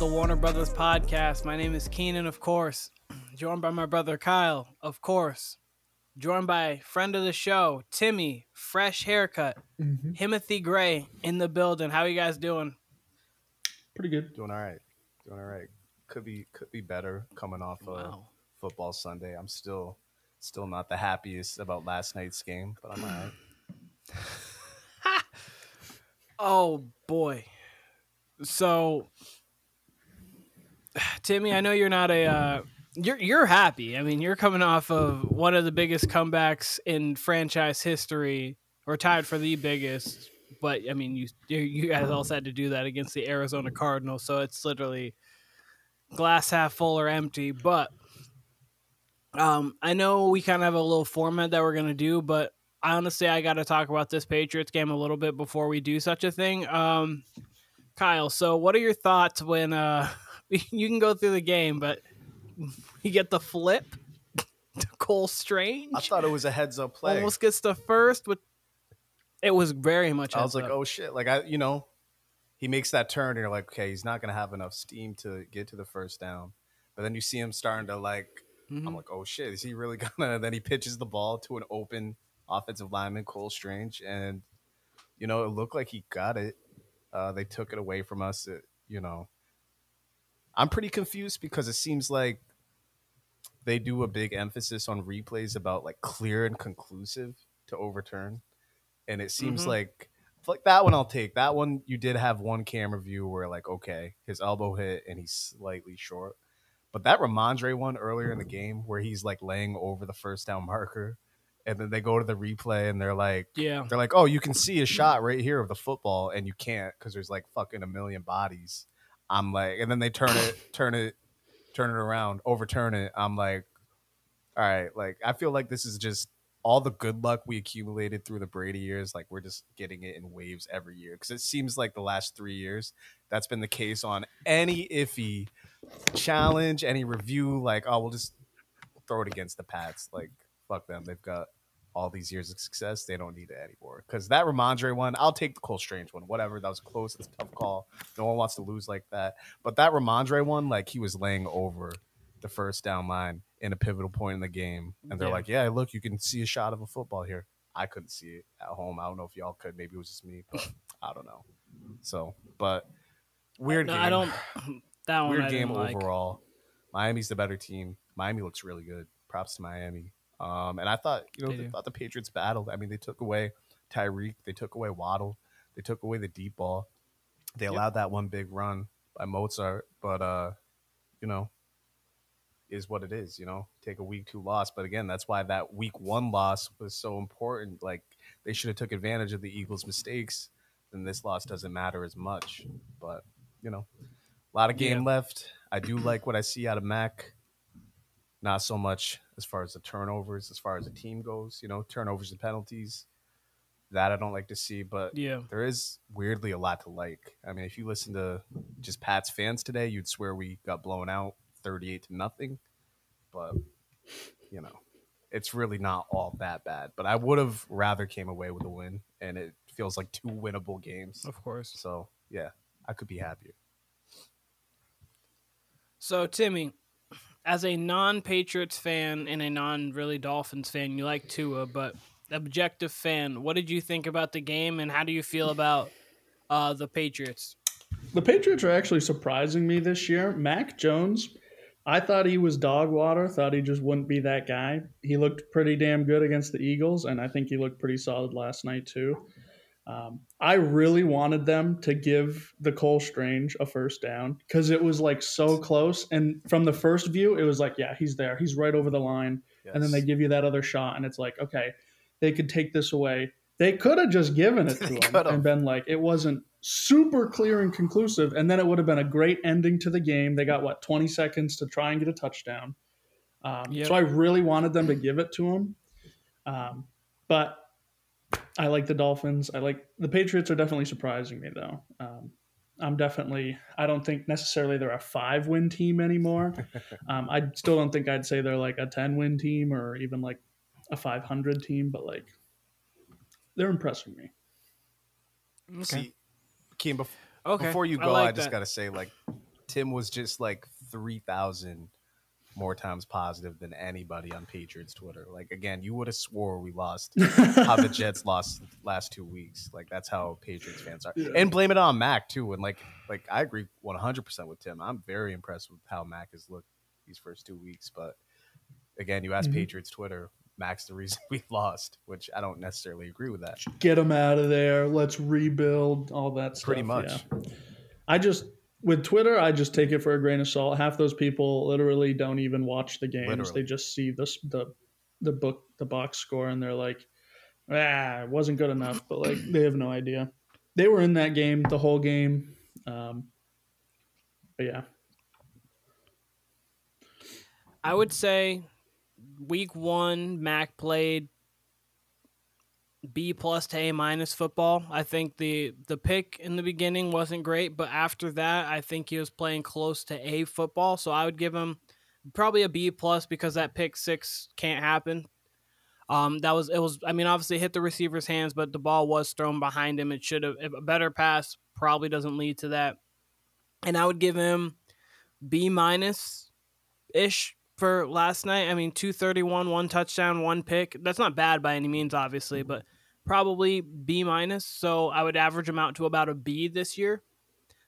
Welcome to the Warner Brothas podcast. My name is Keenan, of course, joined by my brother Kyle, of course, joined by friend of the show, Timmy, fresh haircut, Mm-hmm. Timothy Gray in the building. How you guys doing? Pretty good. Doing all right. Doing all right. Could be could be better coming off of football Sunday. I'm still still not the happiest about last night's game, but I'm all right. Oh boy. So Timmy, I know you're not a uh you're you're happy. I mean, you're coming off of one of the biggest comebacks in franchise history or tied for the biggest. But I mean, you you- guys also had to do that against the Arizona Cardinals, so it's literally glass half full or empty, but um I know we kind of have a little format that we're to do, but I honestly, I got to talk about this Patriots game a little bit before we do such a thing. Um, Kyle, so what are your thoughts when uh, you can go through the game, but you get the flip to Cole Strange? I thought it was a heads up play. Almost gets the first, but it was very much. I was like, up. oh shit. Like I you know, he makes that turn and you're like, okay, he's not gonna have enough steam to get to the first down. But then you see him starting to like Mhm. I'm like, oh shit, is he really gonna? And then he pitches the ball to an open offensive lineman, Cole Strange, and you know it looked like he got it. Uh, they took it away from us. It, you know, I'm pretty confused because it seems like they do a big emphasis on replays about like clear and conclusive to overturn, and it seems Mhm. like like that one I'll take. That one you did have one camera view where like okay, his elbow hit and he's slightly short. But that Rhamondre one earlier in the game where he's like laying over the first down marker, and then they go to the replay and they're like, yeah, they're like, oh, you can see a shot right here of the football, and you can't because there's like fucking a million bodies. I'm like, and then they turn it, turn it, turn it around, overturn it. I'm like, all right, like I feel like this is just all the good luck we accumulated through the Brady years. Like we're just getting it in waves every year because it seems like the last three years that's been the case on any iffy challenge, any review. Like, oh, we'll just throw it against the Pats. Like, fuck them. They've got all these years of success. They don't need it anymore. Because that Rhamondre one, I'll take the Cole Strange one. Whatever. That was close. It's a tough call. No one wants to lose like that. But that Rhamondre one, like he was laying over the first down line in a pivotal point in the game. And they're Yeah. like, yeah, look, you can see a shot of a football here. I couldn't see it at home. I don't know if y'all could. Maybe it was just me, but I don't know. So, but weird no, game. I don't. That one Weird game like. overall. Miami's the better team. Miami looks really good. Props to Miami. Um, and I thought, you know, They they thought the Patriots battled. I mean, they took away Tyreek, they took away Waddle, they took away the deep ball. They Yep. allowed that one big run by Mostert, but uh, you know, is what it is. You know, take a week two loss, but again, that's why that week one loss was so important. Like they should have took advantage of the Eagles' mistakes. Then this loss doesn't matter as much. But you know, a lot of game left. I do like what I see out of Mac. Not so much as far as the turnovers, as far as the team goes. You know, turnovers and penalties. That I don't like to see, but Yeah, there is weirdly a lot to like. I mean, if you listen to just Pat's fans today, you'd swear we got blown out 38 to nothing. But, you know, it's really not all that bad. But I would have rather came away with a win, and it feels like two winnable games. of course. So, yeah, I could be happier. So, Timmy, as a non-Patriots fan and a non-really Dolphins fan, you like Tua, but objective fan, what did you think about the game, and how do you feel about uh, the Patriots? The Patriots are actually surprising me this year. Mac Jones, I thought he was dog water, thought he just wouldn't be that guy. He looked pretty damn good against the Eagles, and I think he looked pretty solid last night, too. Um, I really wanted them to give the Cole Strange a first down because it was like so close. And from the first view, it was like, yeah, he's there. He's right over the line. And then they give you that other shot, and it's like, okay, they could take this away. They could have just given it to him and been like, it wasn't super clear and conclusive, and then it would have been a great ending to the game. They got what 20 seconds to try and get a touchdown. Um, Yep. So I really wanted them to give it to him, um, but I like the Dolphins. I like the Patriots are definitely surprising me though. Um, I'm definitely. I don't think necessarily they're a five win team anymore. um, I still don't think I'd say they're like a ten win team or even like a 500 team, but like they're impressing me. Okay. See, Keem, bef- Okay. Before you go, I, like just gotta say, like, Tim was just like three thousand more times positive than anybody on Patriots Twitter. Like, again, you would have swore we lost how the Jets lost last two weeks. Like, that's how Patriots fans are, Yeah. and blame it on Mac too. And like, like I agree one hundred percent with Tim. I'm very impressed with how Mac has looked these first two weeks. But again, you ask Mhm. Patriots Twitter, Mac's the reason we lost, which I don't necessarily agree with that. Get them out of there. Let's rebuild all that stuff. Pretty much. yeah. I just with Twitter, I just take it for a grain of salt. Half those people literally don't even watch the games. Literally. They just see the the the book the box score and they're like, ah, it wasn't good enough. But like they have no idea. They were in that game the whole game. Um, but yeah, I would say week one, Mac played B plus to A minus football. I think the the pick in the beginning wasn't great, but after that, I think he was playing close to A football. So I would give him probably a B plus because that pick six can't happen. Um, that was it was. I mean, obviously hit the receiver's hands, but the ball was thrown behind him. It should have a better pass probably doesn't lead to that. And I would give him B minus ish for last night. I mean, 231, one touchdown, one pick. That's not bad by any means, obviously, but probably B minus. So I would average him out to about a B this year.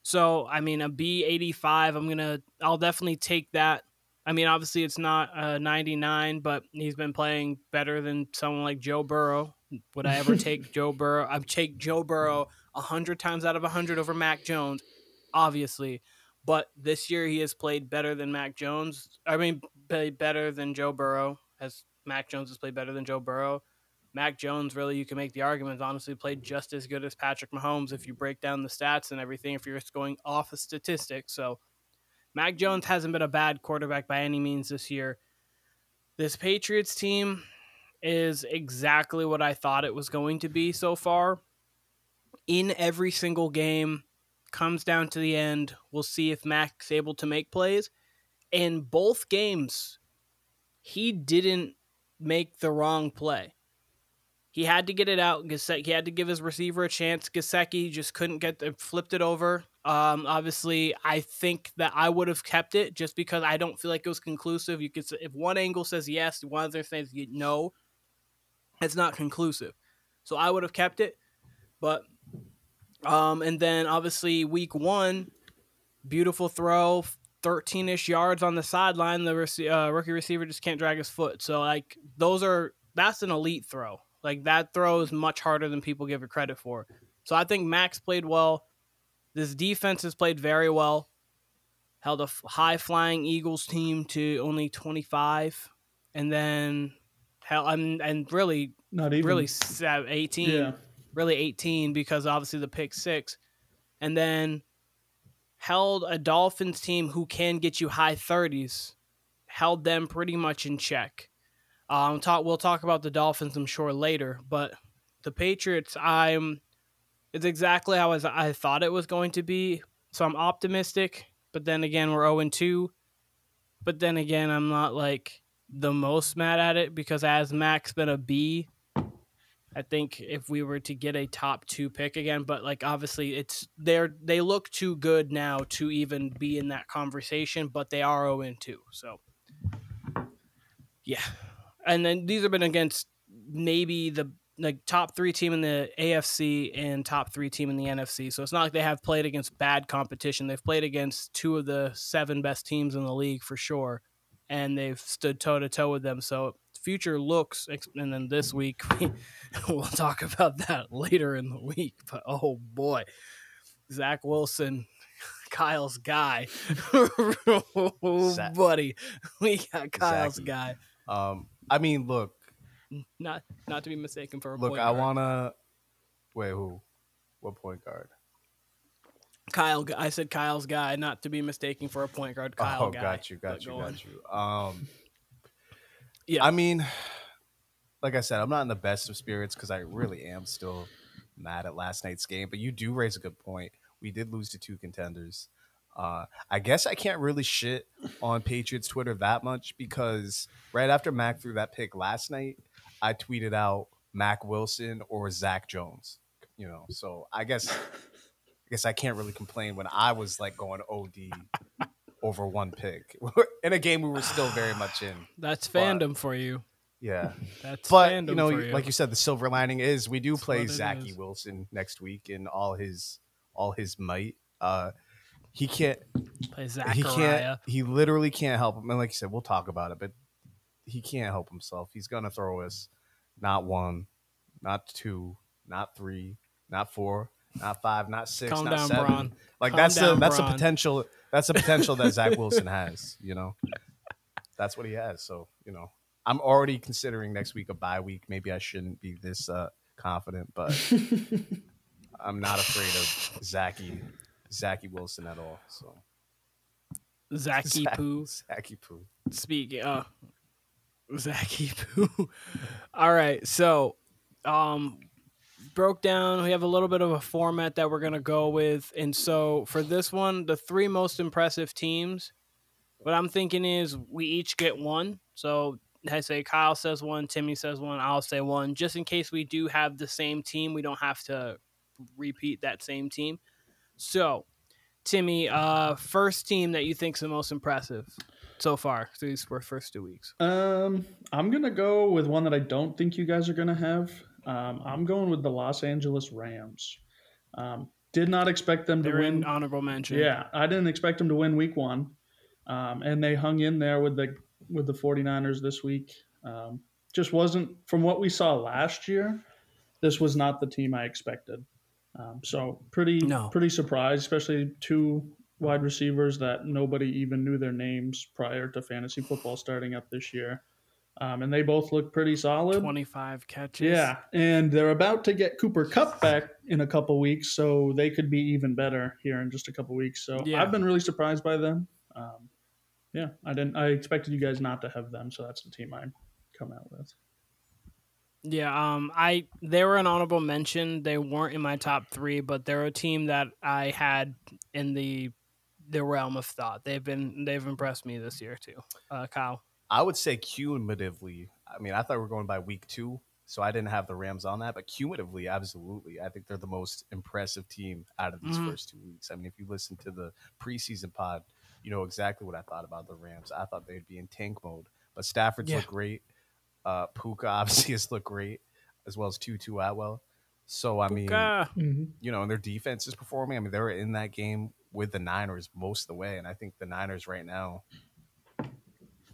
So, I mean, a B 85, I'm going to, I'll definitely take that. I mean, obviously it's not a 99, but he's been playing better than someone like Joe Burrow. Would I ever take Joe Burrow? I'd take Joe Burrow 100 times out of 100 over Mac Jones, obviously but this year he has played better than Mac Jones. I mean, played better than Joe Burrow. As Mac Jones has played better than Joe Burrow. Mac Jones, really, you can make the argument, honestly, played just as good as Patrick Mahomes if you break down the stats and everything, if you're just going off of statistics. So, Mac Jones hasn't been a bad quarterback by any means this year. This Patriots team is exactly what I thought it was going to be so far. In every single game, comes down to the end. We'll see if Mac's able to make plays. In both games, he didn't make the wrong play. He had to get it out. Gesicki, he had to give his receiver a chance. Gesicki just couldn't get the, flipped it over. Um, obviously, I think that I would have kept it just because I don't feel like it was conclusive. You could if one angle says yes, one other says no. It's not conclusive, so I would have kept it. But um, and then obviously week one, beautiful throw, 13 ish yards on the sideline. The rece- uh, rookie receiver just can't drag his foot. So, like, those are, that's an elite throw. Like, that throw is much harder than people give it credit for. So, I think Max played well. This defense has played very well. Held a f- high flying Eagles team to only 25. And then, hell, and, and really, not even really uh, 18 Yeah, really 18 because obviously the pick six, and then held a Dolphins team who can get you high 30s, held them pretty much in check. Um, talk we'll talk about the Dolphins, I'm sure later, but the Patriots, I'm it's exactly how I thought it was going to be. So I'm optimistic, but then again we're 0 2. But then again, I'm not like the most mad at it because as Mac's been a B I think if we were to get a top two pick again, but like obviously it's they're they look too good now to even be in that conversation, but they are 0 and 2. So yeah. And then these have been against maybe the like top three team in the AFC and top three team in the NFC. So it's not like they have played against bad competition. They've played against two of the seven best teams in the league for sure. And they've stood toe to toe with them. So future looks, and then this week we'll talk about that later in the week. But oh boy, Zach Wilson, Kyle's guy, oh, Zach. buddy, we got Kyle's guy. Um, I mean, look, Not not to be mistaken for a look, I guard. wanna wait. Who? What point guard? Kyle. I said Kyle's guy, not to be mistaken for a point guard. Kyle oh, guy. got you, got But you, go on. got you. Um, Yeah. I mean, like I said, I'm not in the best of spirits because I really am still mad at last night's game. But you do raise a good point. We did lose to two contenders. Uh, I guess I can't really shit on Patriots Twitter that much because right after Mac threw that pick last night, I tweeted out Mac Wilson or Zach Jones. You know, so I guess I guess I can't really complain when I was like going OD over one pick in a game we were still very much in. That's But- fandom for you. Yeah, That's but fandom you know, for you. like you said, the silver lining is we do That's play Zachy. Wilson next week in all his all his might. Uh, he can't. Play He can't. He literally can't help him. And like you said, we'll talk about it, but he can't help himself. He's gonna throw us not one, not two, not three, not four, not five, not six, Calm not down, seven. Braun. Like Calm that's down, that's the Braun. potential. That's a potential that Zach Wilson has. You know, that's what he has. So you know, I'm already considering next week a bye week. Maybe I shouldn't be this uh, confident, but I'm not afraid of Zachy Zachy Wilson at all. So Zachy Zac- Poo. Zachy Poo. Speaking uh Zachy Poo. All right, so um broke down we have a little bit of a format that we're gonna go with. And so for this one, the three most impressive teams, what I'm thinking is we each get one. So I say Kyle says one, Timmy says one, I'll say one, just in case we do have the same team, we don't have to repeat that same team. So Timmy, uh first team that you think's the most impressive so far through these first two weeks. Um, I'm gonna go with one that I don't think you guys are gonna have. Um, I'm going with the Los Angeles Rams. Um, did not expect them to They're in win. honorable mention. Yeah, I didn't expect them to win Week One, um, and they hung in there with the with the 49ers this week. Um, just wasn't from what we saw last year. This was not the team I expected. Um, so pretty No. pretty surprised, especially two wide receivers that nobody even knew their names prior to fantasy football starting up this year. Um, and they both look pretty solid. 25 catches. Yeah, and they're about to get Cooper Kupp back in a couple weeks, so they could be even better here in just a couple weeks. So Yeah. I've been really surprised by them. Um, yeah, I didn't. I expected you guys not to have them, so that's the team I come out with. Yeah, um I they were an honorable mention. They weren't in my top 3, but they're a team that I had in the the realm of thought. They've been they've impressed me this year too. Uh Kyle. I would say cumulatively. I mean, I thought we were going by week two, so I didn't have the Rams on that. But cumulatively, absolutely, I think they're the most impressive team out of these Mhm. first two weeks. I mean, if you listen to the preseason pod, you know exactly what I thought about the Rams. I thought they'd be in tank mode, but Stafford's Yeah. looked great. Uh, Puka obviously has looked great, as well as Tutu Atwell. So I mean, Puka. you know, and their defense is performing. I mean, they were in that game with the Niners most of the way, and I think the Niners right now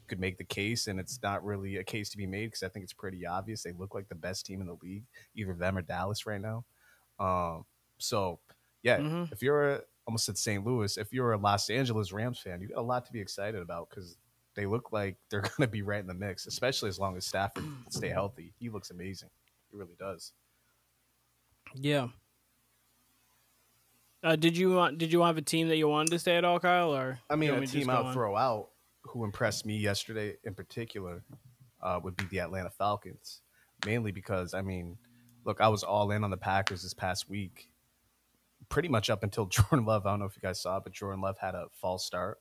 could make the case, and it's not really a case to be made because I think it's pretty obvious. They look like the best team in the league, either them or Dallas right now. Um, so yeah, Mhm. if you're a, almost at St. Louis, if you're a Los Angeles Rams fan, you got a lot to be excited about because they look like they're going to be right in the mix, especially as long as Stafford can stay healthy. He looks amazing. He really does. Yeah. Uh, did you want? Did you have a team that you wanted to stay at all, Kyle? Or I mean, a me team I'll throw out who impressed me yesterday in particular uh, would be the Atlanta Falcons, mainly because I mean, look, I was all in on the Packers this past week, pretty much up until Jordan Love. I don't know if you guys saw, it, but Jordan Love had a false start.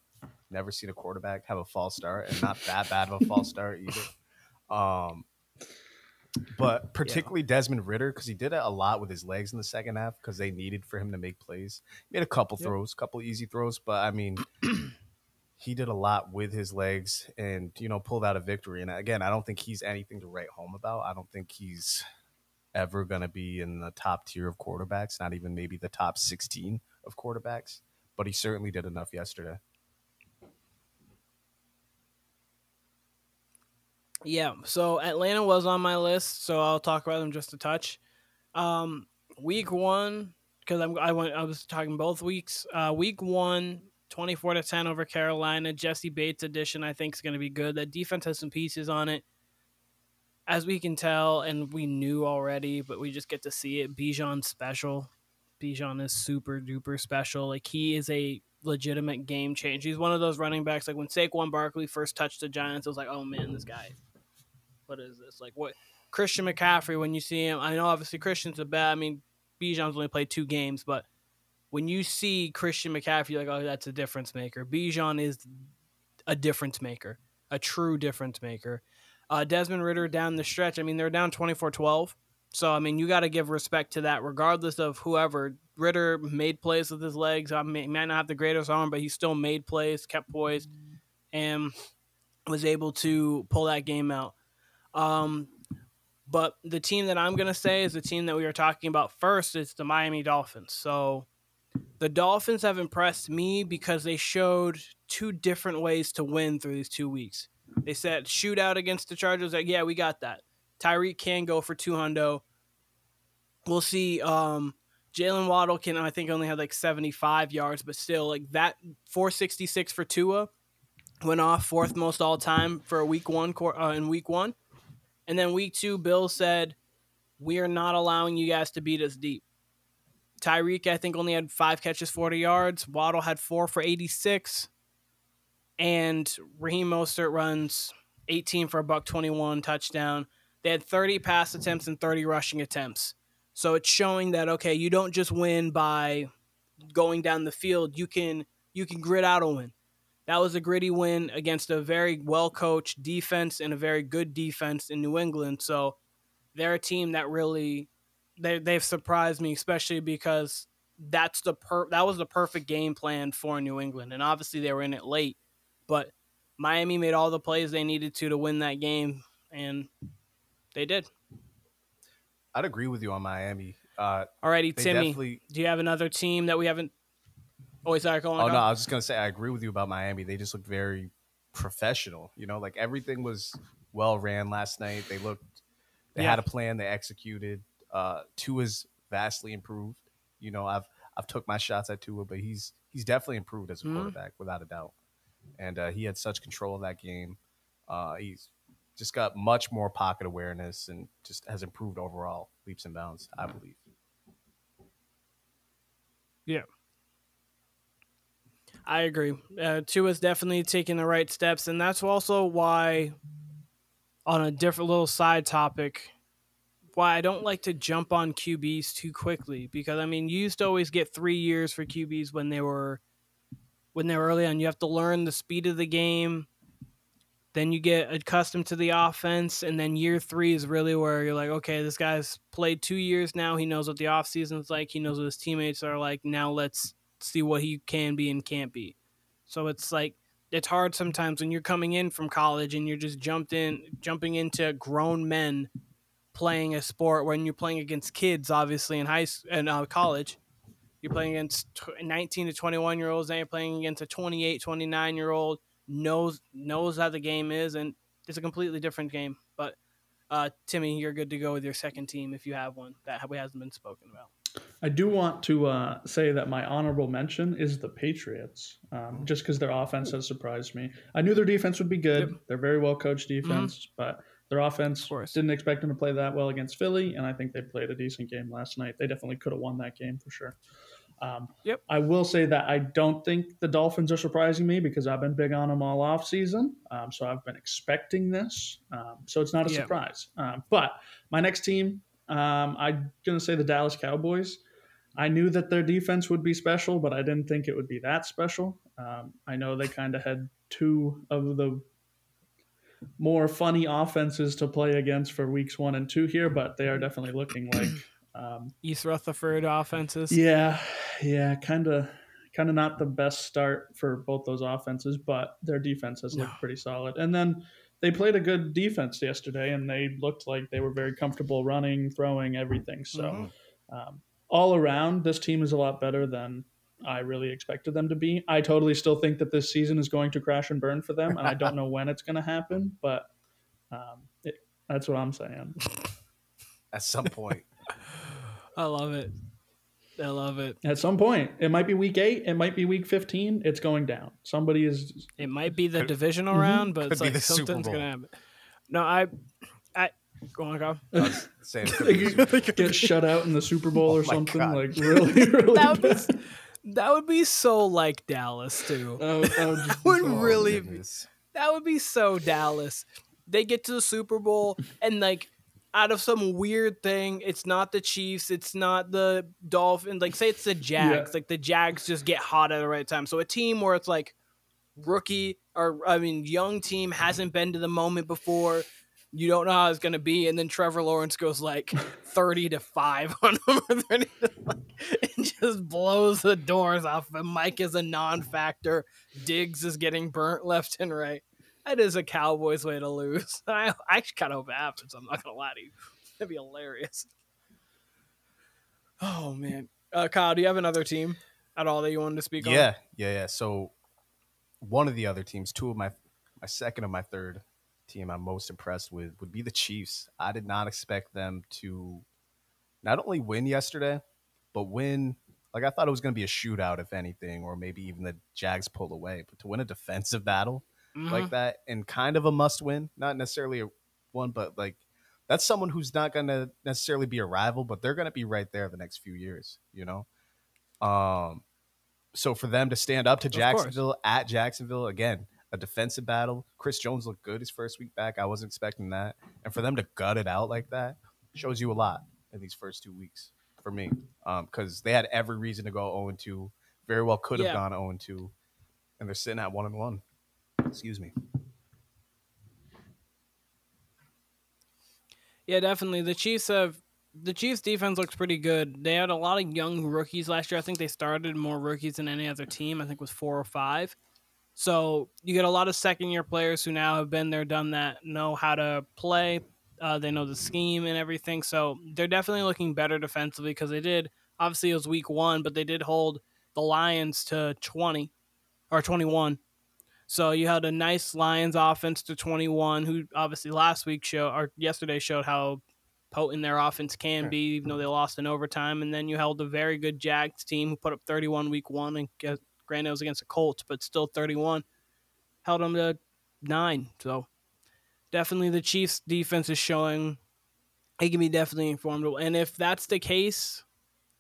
Never seen a quarterback have a false start, and not that bad of a false start either. Um, but particularly Desmond Ridder because he did it a lot with his legs in the second half because they needed for him to make plays. He made a couple Yep. throws, a couple easy throws, but I mean, he did a lot with his legs and you know pulled out a victory. And again, I don't think he's anything to write home about. I don't think he's ever going to be in the top tier of quarterbacks, not even maybe the top 16 of quarterbacks, but he certainly did enough yesterday. Yeah, so Atlanta was on my list, so I'll talk about them just a touch. Um, week one, because I'm went I was talking both weeks. Uh, week one, 24 to 10 over Carolina. Jessie Bates edition, I think, is going to be good. That defense has some pieces on it, as we can tell, and we knew already, but we just get to see it. Bijan special. Bijan is super duper special. Like he is a legitimate game change. He's one of those running backs. Like when Saquon Barkley first touched the Giants, it was like, oh man, this guy. What is this? Like what? Christian McCaffrey. When you see him, I know obviously Christian's a bad. I mean, Bijan's only played two games, but when you see Christian McCaffrey, you're like, oh, that's a difference maker. Bijan is a difference maker, a true difference maker. Uh, Desmond Ridder down the stretch. I mean, they're down 24 12. So I mean, you got to give respect to that, regardless of whoever. Ridder made plays with his legs. I mean, might not have the greatest arm, but he still made plays, kept poised, and was able to pull that game out. Um, but the team that I'm gonna say is the team that we were talking about first. It's the Miami Dolphins. So the Dolphins have impressed me because they showed two different ways to win through these two weeks. They said shootout against the Chargers. Like, yeah, we got that. Tyreek can go for two hundo. We'll see. Um, Jalen Waddle can, I think, only had like 75 yards, but still, like that 466 for Tua went off fourth most all time for a week one uh, in week one. And then week two, Bill said, We are not allowing you guys to beat us deep. Tyreek, I think, only had five catches, 40 yards. Waddle had four for 86. And Raheem Mostert runs 18 for a buck 21 touchdown. They had 30 pass attempts and 30 rushing attempts. So it's showing that okay, you don't just win by going down the field. You can you can grit out a win. That was a gritty win against a very well coached defense and a very good defense in New England. So they're a team that really they they've surprised me, especially because that's the per that was the perfect game plan for New England, and obviously they were in it late, but Miami made all the plays they needed to to win that game, and they did. I'd agree with you on Miami. Uh, Alrighty, Timmy, do you have another team that we haven't? Oh, sorry, go on. Oh no, I was just gonna say I agree with you about Miami. They just looked very professional. You know, like everything was well ran last night. They looked, they yeah. had a plan, they executed. Uh, Tua's vastly improved. You know, I've I've took my shots at Tua, but he's he's definitely improved as a mm-hmm. quarterback without a doubt. And uh, he had such control of that game. Uh, he's just got much more pocket awareness and just has improved overall leaps and bounds. I believe. Yeah. I agree. Uh, Tua's definitely taking the right steps, and that's also why, on a different little side topic, why I don't like to jump on QBs too quickly because I mean you used to always get three years for QBs when they were when they were early on. You have to learn the speed of the game. Then you get accustomed to the offense, and then year three is really where you're like, okay, this guy's played two years now. He knows what the offseason is like. He knows what his teammates are like. Now let's see what he can be and can't be. So it's like it's hard sometimes when you're coming in from college and you're just jumped in jumping into grown men playing a sport when you're playing against kids, obviously in high and uh, college. You're playing against 19 to 21 year olds. Now you're playing against a 28, 29 year old knows knows how the game is, and it's a completely different game. But uh, Timmy, you're good to go with your second team if you have one that hasn't been spoken about. I do want to uh, say that my honorable mention is the Patriots, um, just because their offense has surprised me. I knew their defense would be good. Yep. They're very well coached defense, mm-hmm. but their offense didn't expect them to play that well against Philly, and I think they played a decent game last night. They definitely could have won that game for sure. Um, yep. I will say that I don't think the Dolphins are surprising me because I've been big on them all off season. Um, so I've been expecting this. Um, so it's not a yep. surprise. Um, but my next team, um, I'm going to say the Dallas Cowboys. I knew that their defense would be special, but I didn't think it would be that special. Um, I know they kind of had two of the more funny offenses to play against for weeks one and two here, but they are definitely looking like um, East Rutherford offenses. Yeah, yeah, kind of, kind of not the best start for both those offenses, but their defense has looked no. pretty solid. And then they played a good defense yesterday, and they looked like they were very comfortable running, throwing, everything. So, mm-hmm. um, all around, this team is a lot better than I really expected them to be. I totally still think that this season is going to crash and burn for them, and I don't know when it's going to happen, but um, it, that's what I'm saying. At some point. I love it. I love it. At some point, it might be week eight, it might be week fifteen. It's going down. Somebody is. It might be the could, divisional mm-hmm. round, but it's like something's gonna happen. No, I, I go on, go. get shut out in the Super Bowl oh or something. God. Like really, really. That would be that would be so like Dallas too. That would, that would, would oh, really be, that would be so Dallas. They get to the Super Bowl and like out of some weird thing, it's not the Chiefs, it's not the Dolphins. Like say it's the Jags. Yeah. Like the Jags just get hot at the right time. So a team where it's like rookie or I mean young team hasn't been to the moment before. You don't know how it's gonna be, and then Trevor Lawrence goes like thirty to five on him, 30 and just blows the doors off. And Mike is a non-factor. Diggs is getting burnt left and right. That is a Cowboys way to lose. I, I actually kind of hope it happens. I'm not gonna lie to you. That'd be hilarious. Oh man, uh, Kyle, do you have another team at all that you wanted to speak on? Yeah, yeah, yeah. So one of the other teams, two of my my second and my third team I'm most impressed with would be the Chiefs. I did not expect them to not only win yesterday, but win like I thought it was going to be a shootout if anything or maybe even the Jags pull away, but to win a defensive battle Mhm. like that and kind of a must win, not necessarily a one, but like that's someone who's not going to necessarily be a rival, but they're going to be right there the next few years, you know. Um so for them to stand up to Jacksonville at Jacksonville again, a defensive battle. Chris Jones looked good his first week back. I wasn't expecting that. And for them to gut it out like that shows you a lot in these first two weeks for me. Um, because they had every reason to go 0 2. Very well could have Yeah. gone 0 2. And they're sitting at 1 and 1. Excuse me. Yeah, definitely. The Chiefs have the Chiefs defense looks pretty good. They had a lot of young rookies last year. I think they started more rookies than any other team. I think it was four or five. So you get a lot of second year players who now have been there, done that, know how to play. Uh, they know the scheme and everything. So they're definitely looking better defensively because they did. Obviously, it was week one, but they did hold the Lions to 20 or 21. So you had a nice Lions offense to 21, who obviously last week showed or yesterday showed how potent their offense can be, even though they lost in overtime. And then you held a very good Jags team who put up 31 week one, and granted it was against the Colts, but still 31. Held them to nine. So definitely the Chiefs defense is showing they can be definitely formidable. And if that's the case,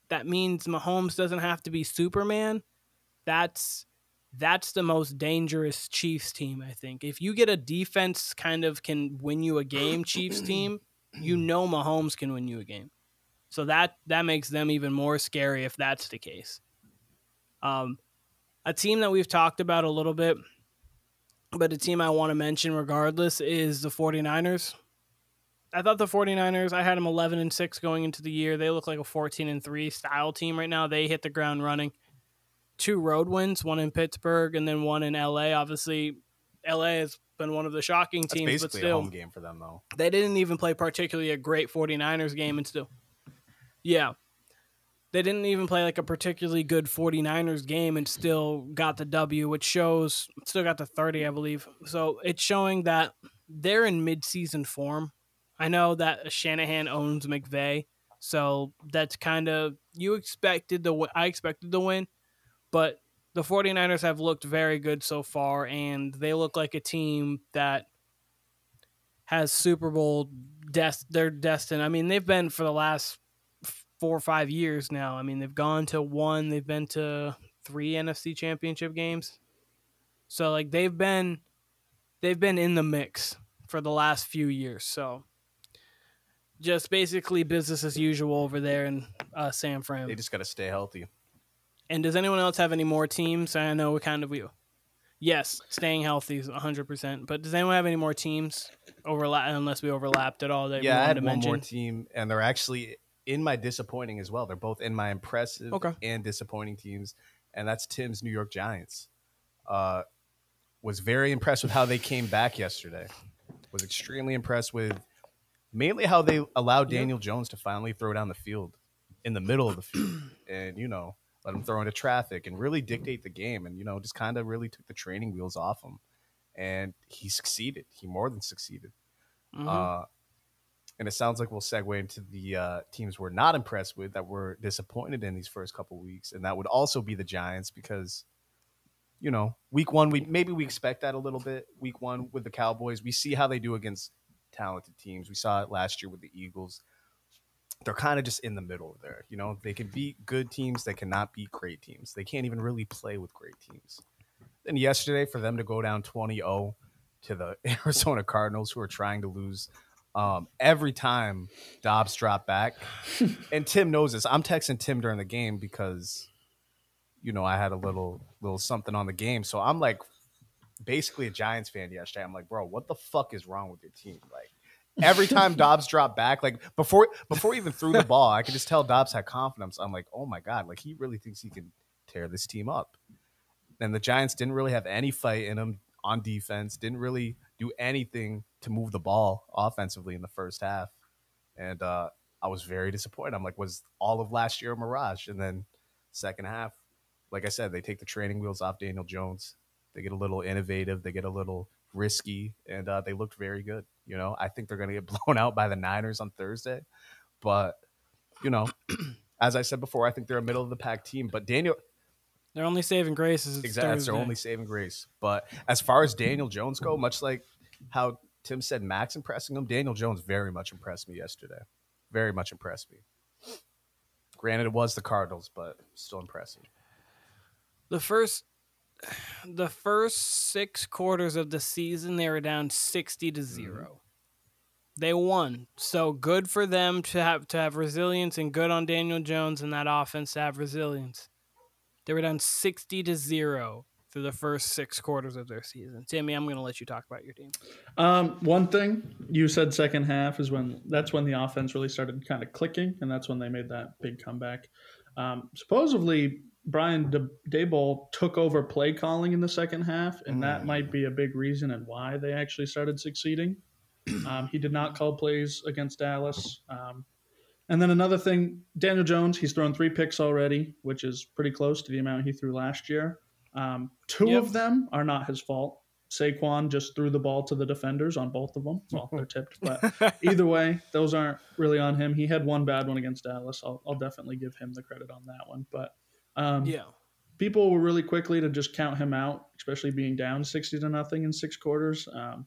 that means Mahomes doesn't have to be Superman. That's that's the most dangerous Chiefs team, I think. If you get a defense kind of can win you a game, Chiefs team, you know Mahomes can win you a game. So that that makes them even more scary if that's the case. Um, a team that we've talked about a little bit, but a team I want to mention regardless is the 49ers. I thought the 49ers, I had them 11 and 6 going into the year. They look like a 14 and 3 style team right now. They hit the ground running. Two road wins, one in Pittsburgh and then one in LA. Obviously, LA has been one of the shocking That's teams, but basically a still home game for them, though. they didn't even play particularly a great 49ers game and still yeah they didn't even play like a particularly good 49ers game and still got the w which shows still got the 30 i believe so it's showing that they're in mid-season form i know that shanahan owns mcvay so that's kind of you expected the i expected the win but the 49ers have looked very good so far and they look like a team that has Super Bowl des- they're destined. I mean, they've been for the last four or five years now. I mean, they've gone to one, they've been to three NFC championship games. So like they've been they've been in the mix for the last few years. So just basically business as usual over there in uh, San Fran. They just got to stay healthy. And does anyone else have any more teams? I know we kind of we. Yes, staying healthy is 100%. But does anyone have any more teams overlap unless we overlapped at all that yeah, I had one mention? more team, and they're actually in my disappointing as well. They're both in my impressive Okay. and disappointing teams, and that's Tim's New York Giants. Uh, was very impressed with how they came back yesterday. Was extremely impressed with mainly how they allowed. Daniel Jones to finally throw down the field in the middle of the field, and you know let him throw into traffic and really dictate the game, and you know just kind of really took the training wheels off him, and he succeeded. He more than succeeded. Mhm. Uh, and it sounds like we'll segue into the uh, teams we're not impressed with that we're disappointed in these first couple weeks, and that would also be the Giants because, you know, week one we maybe we expect that a little bit. Week one with the Cowboys, we see how they do against talented teams. We saw it last year with the Eagles. They're kind of just in the middle there. You know, they can beat good teams, they cannot beat great teams. They can't even really play with great teams. And yesterday, for them to go down 20 0 to the Arizona Cardinals, who are trying to lose um, every time Dobbs dropped back. and Tim knows this. I'm texting Tim during the game because, you know, I had a little little something on the game. So I'm like basically a Giants fan yesterday. I'm like, bro, what the fuck is wrong with your team? Like, every time Dobbs dropped back, like before before he even threw the ball, I could just tell Dobbs had confidence. I'm like, oh my god, like he really thinks he can tear this team up. And the Giants didn't really have any fight in them on defense. Didn't really do anything to move the ball offensively in the first half, and uh, I was very disappointed. I'm like, was all of last year a mirage? And then second half, like I said, they take the training wheels off Daniel Jones. They get a little innovative. They get a little risky, and uh, they looked very good. You know, I think they're going to get blown out by the Niners on Thursday, but you know, as I said before, I think they're a middle of the pack team. But Daniel, Their only saving grace is exactly, that's their Thursday. only saving grace. But as far as Daniel Jones go, much like how Tim said, Mac's impressing him, Daniel Jones very much impressed me yesterday. Very much impressed me. Granted, it was the Cardinals, but still impressive. the first the first six quarters of the season they were down 60 to mm-hmm. 0 they won so good for them to have to have resilience and good on daniel jones and that offense to have resilience they were down 60 to 0 through the first six quarters of their season timmy i'm going to let you talk about your team Um, one thing you said second half is when that's when the offense really started kind of clicking, and that's when they made that big comeback. Um, supposedly, Brian De- Daboll took over play calling in the second half, and that Mm. might be a big reason and why they actually started succeeding. Um, he did not call plays against Dallas. Um, and then another thing, Daniel Jones, he's thrown three picks already, which is pretty close to the amount he threw last year. Um, two Yep. of them are not his fault. Saquon just threw the ball to the defenders on both of them. Well, they're tipped, but either way, those aren't really on him. He had one bad one against Dallas. I'll, I'll definitely give him the credit on that one. But um, yeah people were really quickly to just count him out, especially being down 60 to nothing in six quarters. Um,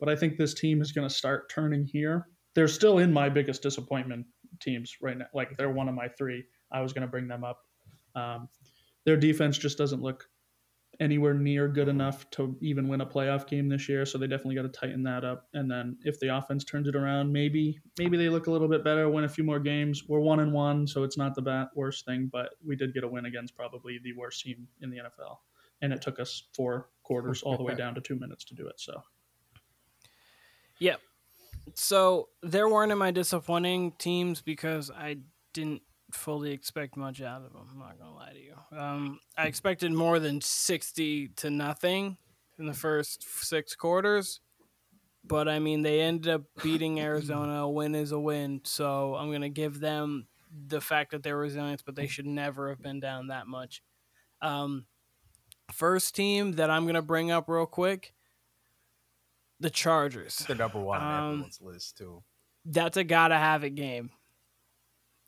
but I think this team is going to start turning here. They're still in my biggest disappointment teams right now. Like they're one of my three. I was going to bring them up. Um, their defense just doesn't look anywhere near good enough to even win a playoff game this year. So they definitely got to tighten that up. And then if the offense turns it around, maybe maybe they look a little bit better, win a few more games. We're one and one, so it's not the bad, worst thing. But we did get a win against probably the worst team in the NFL, and it took us four quarters all the way down to two minutes to do it. So yeah. So there weren't my disappointing teams because I didn't fully expect much out of them. I'm not gonna lie to you. Um, I expected more than sixty to nothing in the first six quarters, but I mean they ended up beating Arizona. A win is a win, so I'm gonna give them the fact that they're resilient, but they should never have been down that much. Um, first team that I'm gonna bring up real quick, the Chargers They're number one on Um, everyone's list too. that's a gotta have it game.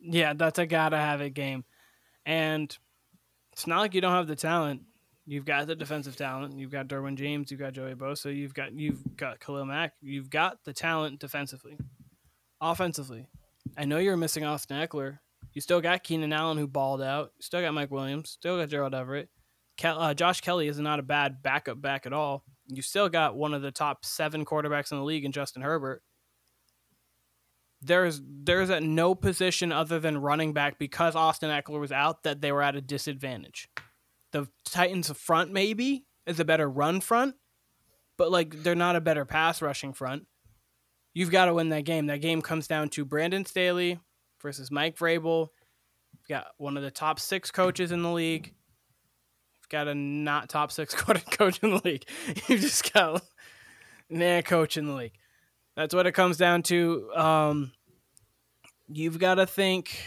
Yeah, that's a gotta have it game. And it's not like you don't have the talent. You've got the defensive talent. You've got Derwin James. You've got Joey Bosa. You've got you've got Khalil Mack. You've got the talent defensively. Offensively, I know you're missing Austin Ekeler. You still got Keenan Allen who balled out. You still got Mike Williams. Still got Gerald Everett. Uh, Josh Kelley is not a bad backup back at all. You still got one of the top seven quarterbacks in the league in Justin Herbert there's there's at no position other than running back because Austin Ekeler was out that they were at a disadvantage. The Titans front maybe is a better run front, but like they're not a better pass rushing front. You've got to win that game. That game comes down to Brandon Staley versus Mike Vrabel. You've got one of the top six coaches in the league. You've got a not top six coach in the league. You've just got nah coach in the league. That's what it comes down to. Um, you've got to think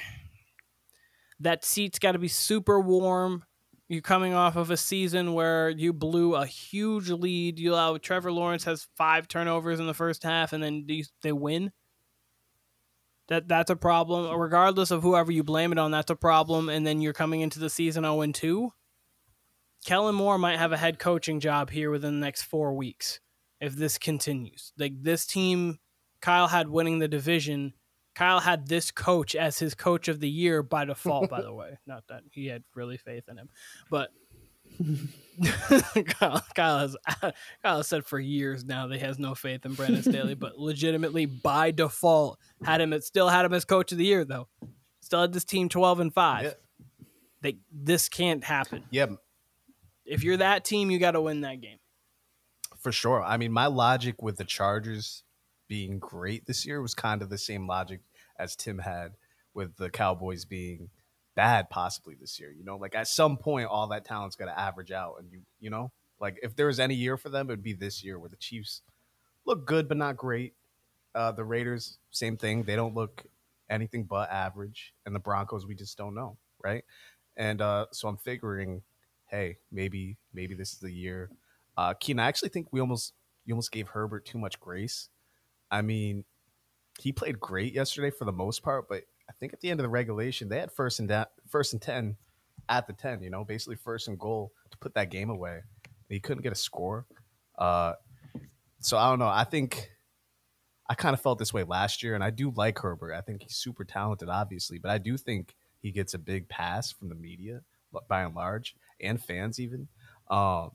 that seat's got to be super warm. You're coming off of a season where you blew a huge lead. You allow Trevor Lawrence has five turnovers in the first half, and then they win. That that's a problem. Regardless of whoever you blame it on, that's a problem. And then you're coming into the season 0 2. Kellen Moore might have a head coaching job here within the next four weeks if this continues. Like this team, Kyle had winning the division. Kyle had this coach as his coach of the year by default, by the way. Not that he had really faith in him, but Kyle, Kyle has Kyle has said for years now that he has no faith in Brandon Staley, but legitimately by default had him. It still had him as coach of the year though. Still had this team twelve and five. Yeah. They, this can't happen. Yeah, If you're that team, you got to win that game. For sure. I mean, my logic with the Chargers being great this year was kind of the same logic as Tim had with the Cowboys being bad possibly this year. You know, like at some point all that talent's gonna average out and you you know, like if there was any year for them it would be this year where the Chiefs look good but not great. Uh, the Raiders same thing. They don't look anything but average and the Broncos we just don't know, right? And uh, so I'm figuring hey, maybe maybe this is the year. Uh, Keen, I actually think we almost you almost gave Herbert too much grace. I mean, he played great yesterday for the most part, but I think at the end of the regulation they had first and da- first and ten at the ten. You know, basically first and goal to put that game away. And he couldn't get a score. Uh, so I don't know. I think I kind of felt this way last year, and I do like Herbert. I think he's super talented, obviously, but I do think he gets a big pass from the media by and large and fans even. Um,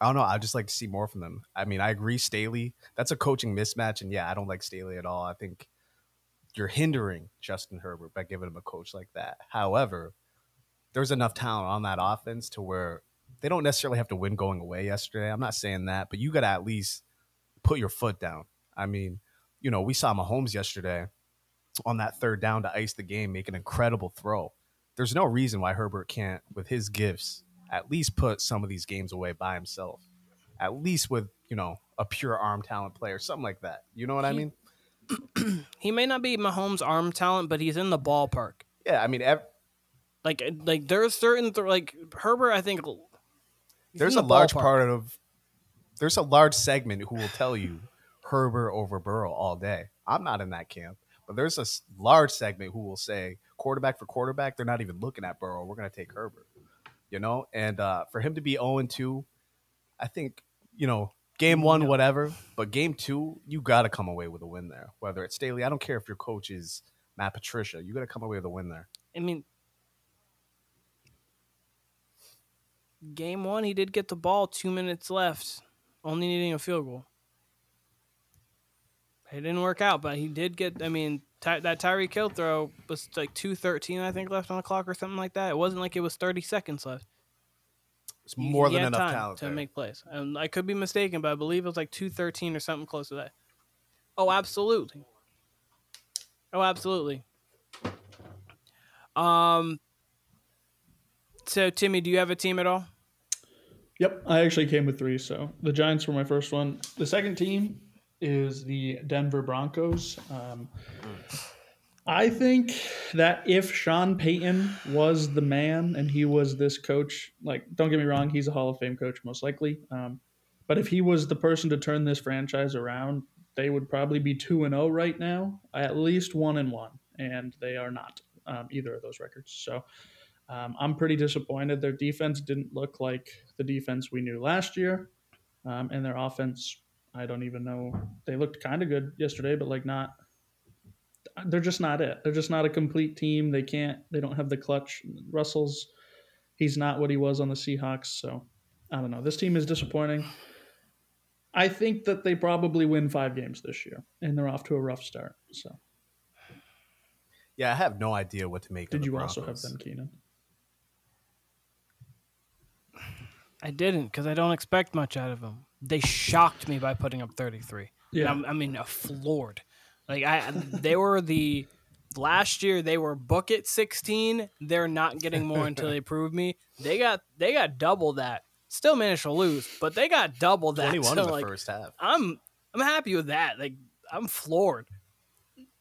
I don't know. I just like to see more from them. I mean, I agree, Staley. That's a coaching mismatch, and yeah, I don't like Staley at all. I think you're hindering Justin Herbert by giving him a coach like that. However, there's enough talent on that offense to where they don't necessarily have to win going away yesterday. I'm not saying that, but you got to at least put your foot down. I mean, you know, we saw Mahomes yesterday on that third down to ice the game, make an incredible throw. There's no reason why Herbert can't, with his gifts, at least put some of these games away by himself. At least with, you know, a pure arm talent player, something like that. You know what I mean? he may not be Mahomes' arm talent, but he's in the ballpark. Yeah, I mean, ev- like uh, like there's certain th- like Herbert. I think there's a the large part of there's a large segment who will tell you Herbert over Burrow all day. I'm not in that camp, but there's a large segment who will say quarterback for quarterback. They're not even looking at Burrow. We're going to take Herbert. You know, and uh, for him to be 0 2, I think you know game one, no. whatever, but game two, you got to come away with a win there. Whether it's Staley, I don't care if your coach is Matt Patricia, you got to come away with a win there. I mean, game one, he did get the ball, two minutes left, only needing a field goal. It didn't work out, but he did get. I mean, Ty, that Tyreek Hill throw was like two thirteen, I think, left on the clock or something like that. It wasn't like it was thirty seconds left. It's more he, than enough time to there. make plays. And I could be mistaken, but I believe it was like two thirteen or something close to that. Oh, absolutely. Oh, absolutely. Um. So, Timmy, do you have a team at all? Yep, I actually came with three. So the Giants were my first one. The second team is the Denver Broncos. Um, I think that if Sean Payton was the man and he was this coach, like, don't get me wrong, he's a Hall of Fame coach, most likely. Um, but if he was the person to turn this franchise around, they would probably be 2 and 0 right now, at least 1 and 1. And they are not um, either of those records. So um, I'm pretty disappointed. Their defense didn't look like the defense we knew last year. Um, and their offense, I don't even know. They looked kind of good yesterday, but like not they're just not it. They're just not a complete team. They can't. They don't have the clutch. Russell's he's not what he was on the Seahawks. So I don't know. This team is disappointing. I think that they probably win five games this year, and they're off to a rough start. So. Yeah, I have no idea what to make. Of that. Did you Broncos. also have them, Keenan? I didn't because I don't expect much out of them. They shocked me by putting up 33. Yeah, I mean, floored. Like I, they were the last year they were book it 16. They're not getting more until they prove me. They got they got double that. Still managed to lose, but they got double that. 21 so, in the like, first half. I'm I'm happy with that. Like I'm floored.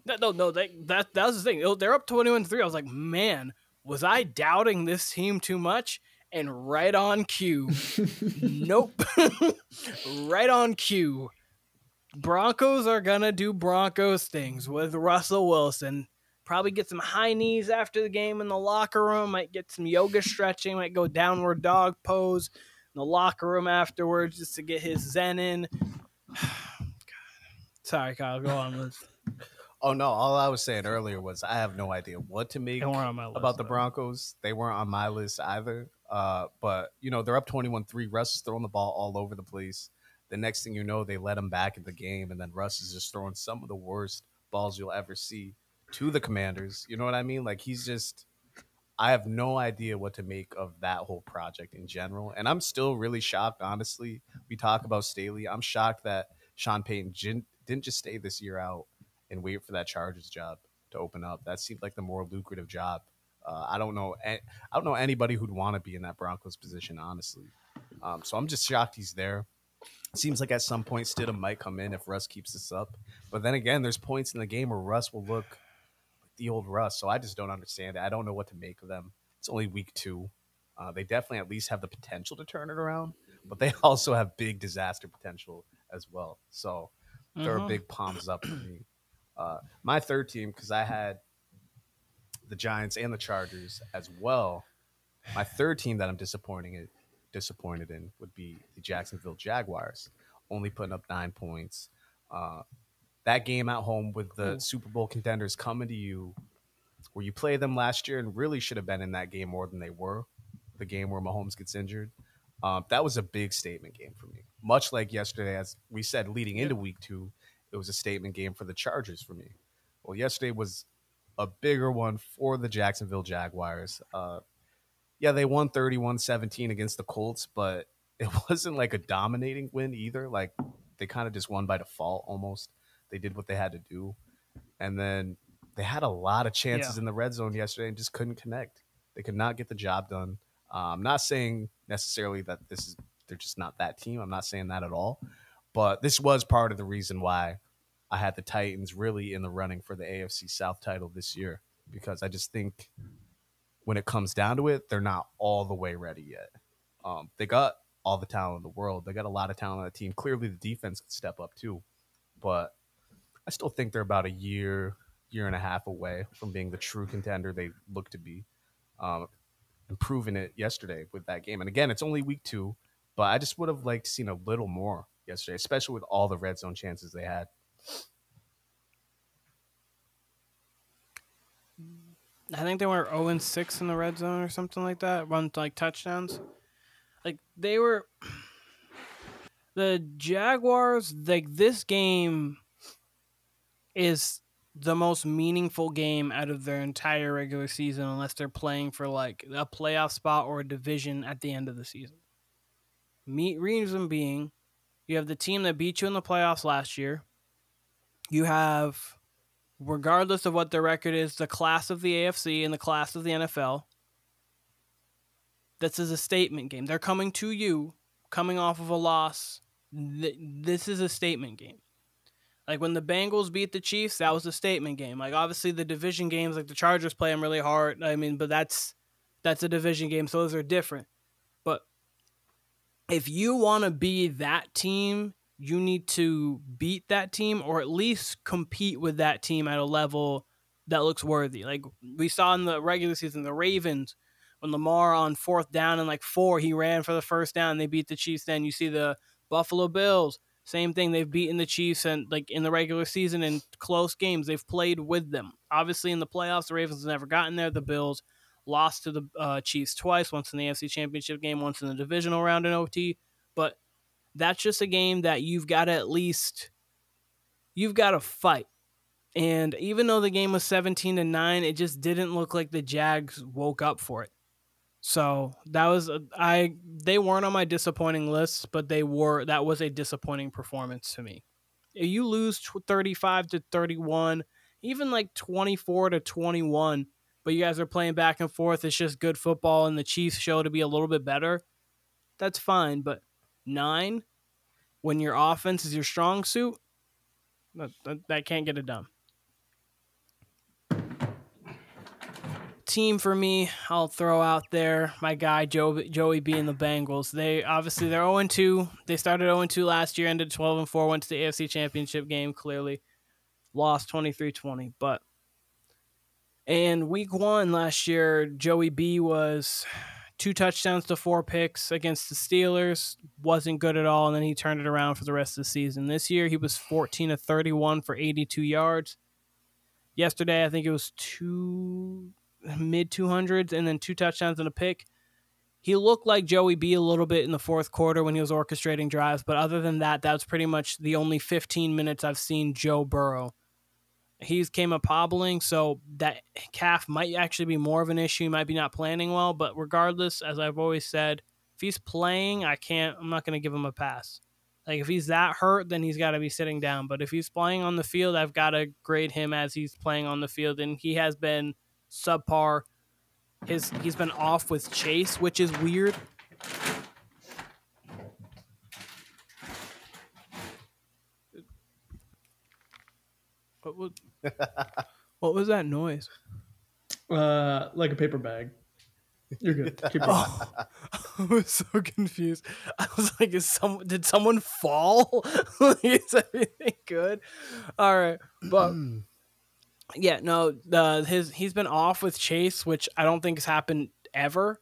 No, no, no. They, that that was the thing. They're up 21 3. I was like, man, was I doubting this team too much? And right on cue. nope. right on cue. Broncos are gonna do Broncos things with Russell Wilson. Probably get some high knees after the game in the locker room. Might get some yoga stretching. Might go downward dog pose in the locker room afterwards just to get his zen in. Sorry, Kyle. Go on, Liz. Oh no! All I was saying earlier was I have no idea what to make about the Broncos. They weren't on my list either. Uh, but you know they're up twenty-one-three. Russ is throwing the ball all over the place. The next thing you know, they let him back in the game, and then Russ is just throwing some of the worst balls you'll ever see to the Commanders. You know what I mean? Like he's just. I have no idea what to make of that whole project in general, and I'm still really shocked. Honestly, we talk about Staley. I'm shocked that Sean Payton didn't just stay this year out and wait for that Chargers job to open up. That seemed like the more lucrative job. Uh, I don't know. I don't know anybody who'd want to be in that Broncos position, honestly. Um, so I'm just shocked he's there. seems like at some point Stidham might come in if Russ keeps this up. But then again, there's points in the game where Russ will look like the old Russ. So I just don't understand it. I don't know what to make of them. It's only week two. Uh, they definitely at least have the potential to turn it around, but they also have big disaster potential as well. So there are Mhm. big palms up for me. Uh, my third team, because I had the Giants and the Chargers as well. My third team that I'm disappointing disappointed in would be the Jacksonville Jaguars, only putting up nine points. Uh, that game at home with the Ooh. Super Bowl contenders coming to you, where you played them last year and really should have been in that game more than they were. The game where Mahomes gets injured. Um, that was a big statement game for me. Much like yesterday, as we said leading into week two, it was a statement game for the Chargers for me. Well, yesterday was a bigger one for the Jacksonville Jaguars. Uh, yeah, they won 31 17 against the Colts, but it wasn't like a dominating win either. Like they kind of just won by default almost. They did what they had to do. And then they had a lot of chances Yeah. in the red zone yesterday and just couldn't connect. They could not get the job done. Uh, I'm not saying necessarily that this is they're just not that team. I'm not saying that at all. But this was part of the reason why I had the Titans really in the running for the AFC South title this year because I just think when it comes down to it, they're not all the way ready yet. Um, they got all the talent in the world. They got a lot of talent on the team. Clearly, the defense could step up too, but I still think they're about a year, year and a half away from being the true contender they look to be. Um, and proving it yesterday with that game. And again, it's only week two, but I just would have liked seen a little more yesterday, especially with all the red zone chances they had. I think they were 0 and 6 in the red zone or something like that. Run like touchdowns. Like they were the Jaguars like this game is the most meaningful game out of their entire regular season unless they're playing for like a playoff spot or a division at the end of the season. Me reason being you have the team that beat you in the playoffs last year. You have regardless of what their record is, the class of the AFC and the class of the NFL. This is a statement game. They're coming to you, coming off of a loss. This is a statement game. Like when the Bengals beat the Chiefs, that was a statement game. Like obviously the division games, like the Chargers play them really hard. I mean, but that's that's a division game, so those are different. But if you want to be that team you need to beat that team or at least compete with that team at a level that looks worthy. Like we saw in the regular season, the Ravens, when Lamar on fourth down and like four, he ran for the first down. They beat the Chiefs. Then you see the Buffalo Bills, same thing. They've beaten the Chiefs and like in the regular season in close games, they've played with them. Obviously, in the playoffs, the Ravens have never gotten there. The Bills lost to the uh, Chiefs twice, once in the AFC Championship game, once in the divisional round in OT. But that's just a game that you've got to at least you've got to fight. And even though the game was 17 to 9, it just didn't look like the Jags woke up for it. So, that was a, I they weren't on my disappointing list, but they were that was a disappointing performance to me. You lose 35 to 31, even like 24 to 21, but you guys are playing back and forth, it's just good football and the Chiefs show to be a little bit better. That's fine, but nine when your offense is your strong suit, that, that, that can't get it done. Team for me, I'll throw out there my guy Joe, Joey B and the Bengals. They obviously they're 0 2. They started 0 2 last year, ended 12 and 4, went to the AFC Championship game. Clearly, lost 23-20. But and week one last year, Joey B was two touchdowns to four picks against the Steelers. Wasn't good at all, and then he turned it around for the rest of the season. This year, he was 14 to 31 for 82 yards. Yesterday, I think it was two mid 200s and then two touchdowns and a pick. He looked like Joey B a little bit in the fourth quarter when he was orchestrating drives, but other than that, that's pretty much the only 15 minutes I've seen Joe Burrow. He's came up hobbling, so that calf might actually be more of an issue. He might be not planning well, but regardless, as I've always said, if he's playing, I can't. I'm not going to give him a pass. Like if he's that hurt, then he's got to be sitting down. But if he's playing on the field, I've got to grade him as he's playing on the field, and he has been subpar. His he's been off with Chase, which is weird. What was what was that noise? Uh, like a paper bag. You're good. Keep going. Oh, I was so confused. I was like, "Is some did someone fall? is everything good?" All right, but yeah, no, the his he's been off with Chase, which I don't think has happened ever.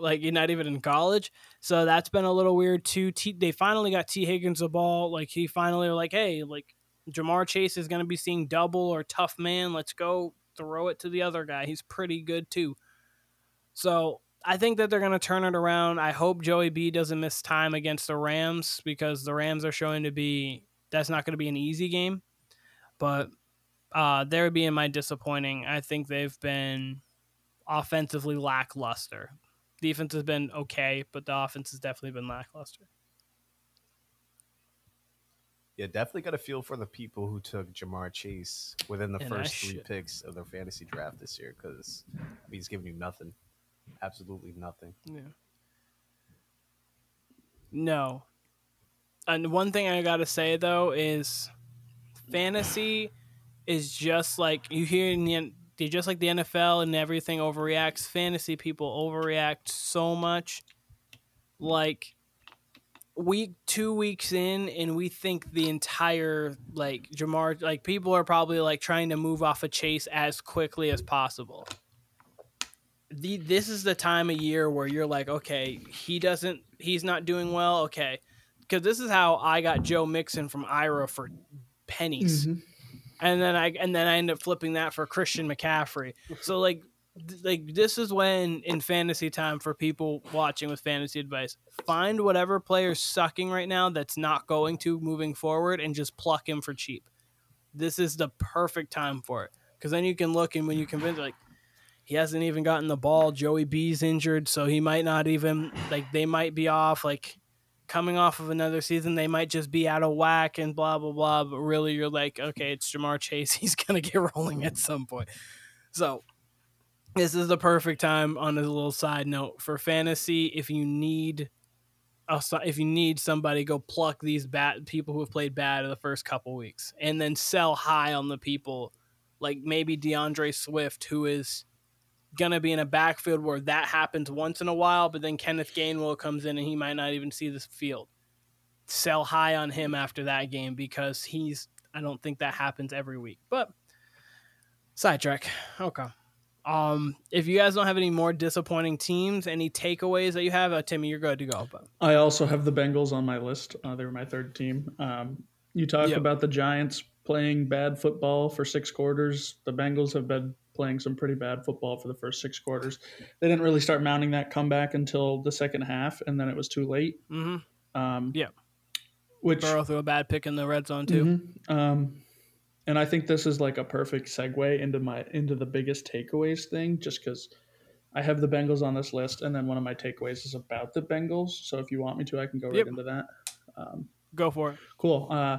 like you're not even in college, so that's been a little weird too. T, they finally got Tee Higgins the ball. Like he finally like, hey, like Ja'Marr Chase is going to be seeing double or tough man. Let's go throw it to the other guy. He's pretty good too. So I think that they're going to turn it around. I hope Joey B doesn't miss time against the Rams because the Rams are showing to be that's not going to be an easy game. But uh, they're being my disappointing. I think they've been offensively lackluster. Defense has been okay, but the offense has definitely been lackluster. Yeah, definitely got a feel for the people who took Ja'Marr Chase within the And first three picks of their fantasy draft this year because I mean, he's giving you nothing, absolutely nothing. Yeah. No. And one thing I got to say though is fantasy is just like you hear in the N- they're just like the NFL and everything overreacts. Fantasy people overreact so much. Like week two weeks in and we think the entire like Jamar like people are probably like trying to move off a chase as quickly as possible. The, this is the time of year where you're like, okay, he doesn't, he's not doing well. Okay, because this is how I got Joe Mixon from Ira for pennies, Mhm. and then I and then I end up flipping that for Christian McCaffrey. So like, like this is when in fantasy time for people watching with fantasy advice, find whatever player's sucking right now that's not going to moving forward and just pluck him for cheap. This is the perfect time for it because then you can look and when you convince like he hasn't even gotten the ball. Joey B's injured, so he might not even like they might be off like coming off of another season. They might just be out of whack and blah blah blah. But really, you're like, okay, it's Ja'Marr Chase. He's gonna get rolling at some point. So this is the perfect time. On a little side note for fantasy, if you need. a If you need somebody, go pluck these bad people who have played bad in the first couple weeks, and then sell high on the people, like maybe D'Andre Swift, who is gonna be in a backfield where that happens once in a while, but then Kenneth Gainwell comes in and he might not even see this field. Sell high on him after that game because he's I don't think that happens every week. But sidetrack. Okay. Um, if you guys don't have any more disappointing teams, any takeaways that you have, uh, Timmy, you're good to go. But I also have the Bengals on my list. Uh, they were my third team. Um, you talk Yep. about the Giants playing bad football for six quarters. The Bengals have been playing some pretty bad football for the first six quarters. They didn't really start mounting that comeback until the second half, and then it was too late. hmm Um, Yeah. Which Burrow threw a bad pick in the red zone too. Mhm. Um, and I think this is like a perfect segue into my into the biggest takeaways thing, just because I have the Bengals on this list, and then one of my takeaways is about the Bengals. So if you want me to, I can go right Yep. into that. Um, Go for it. cool. Uh,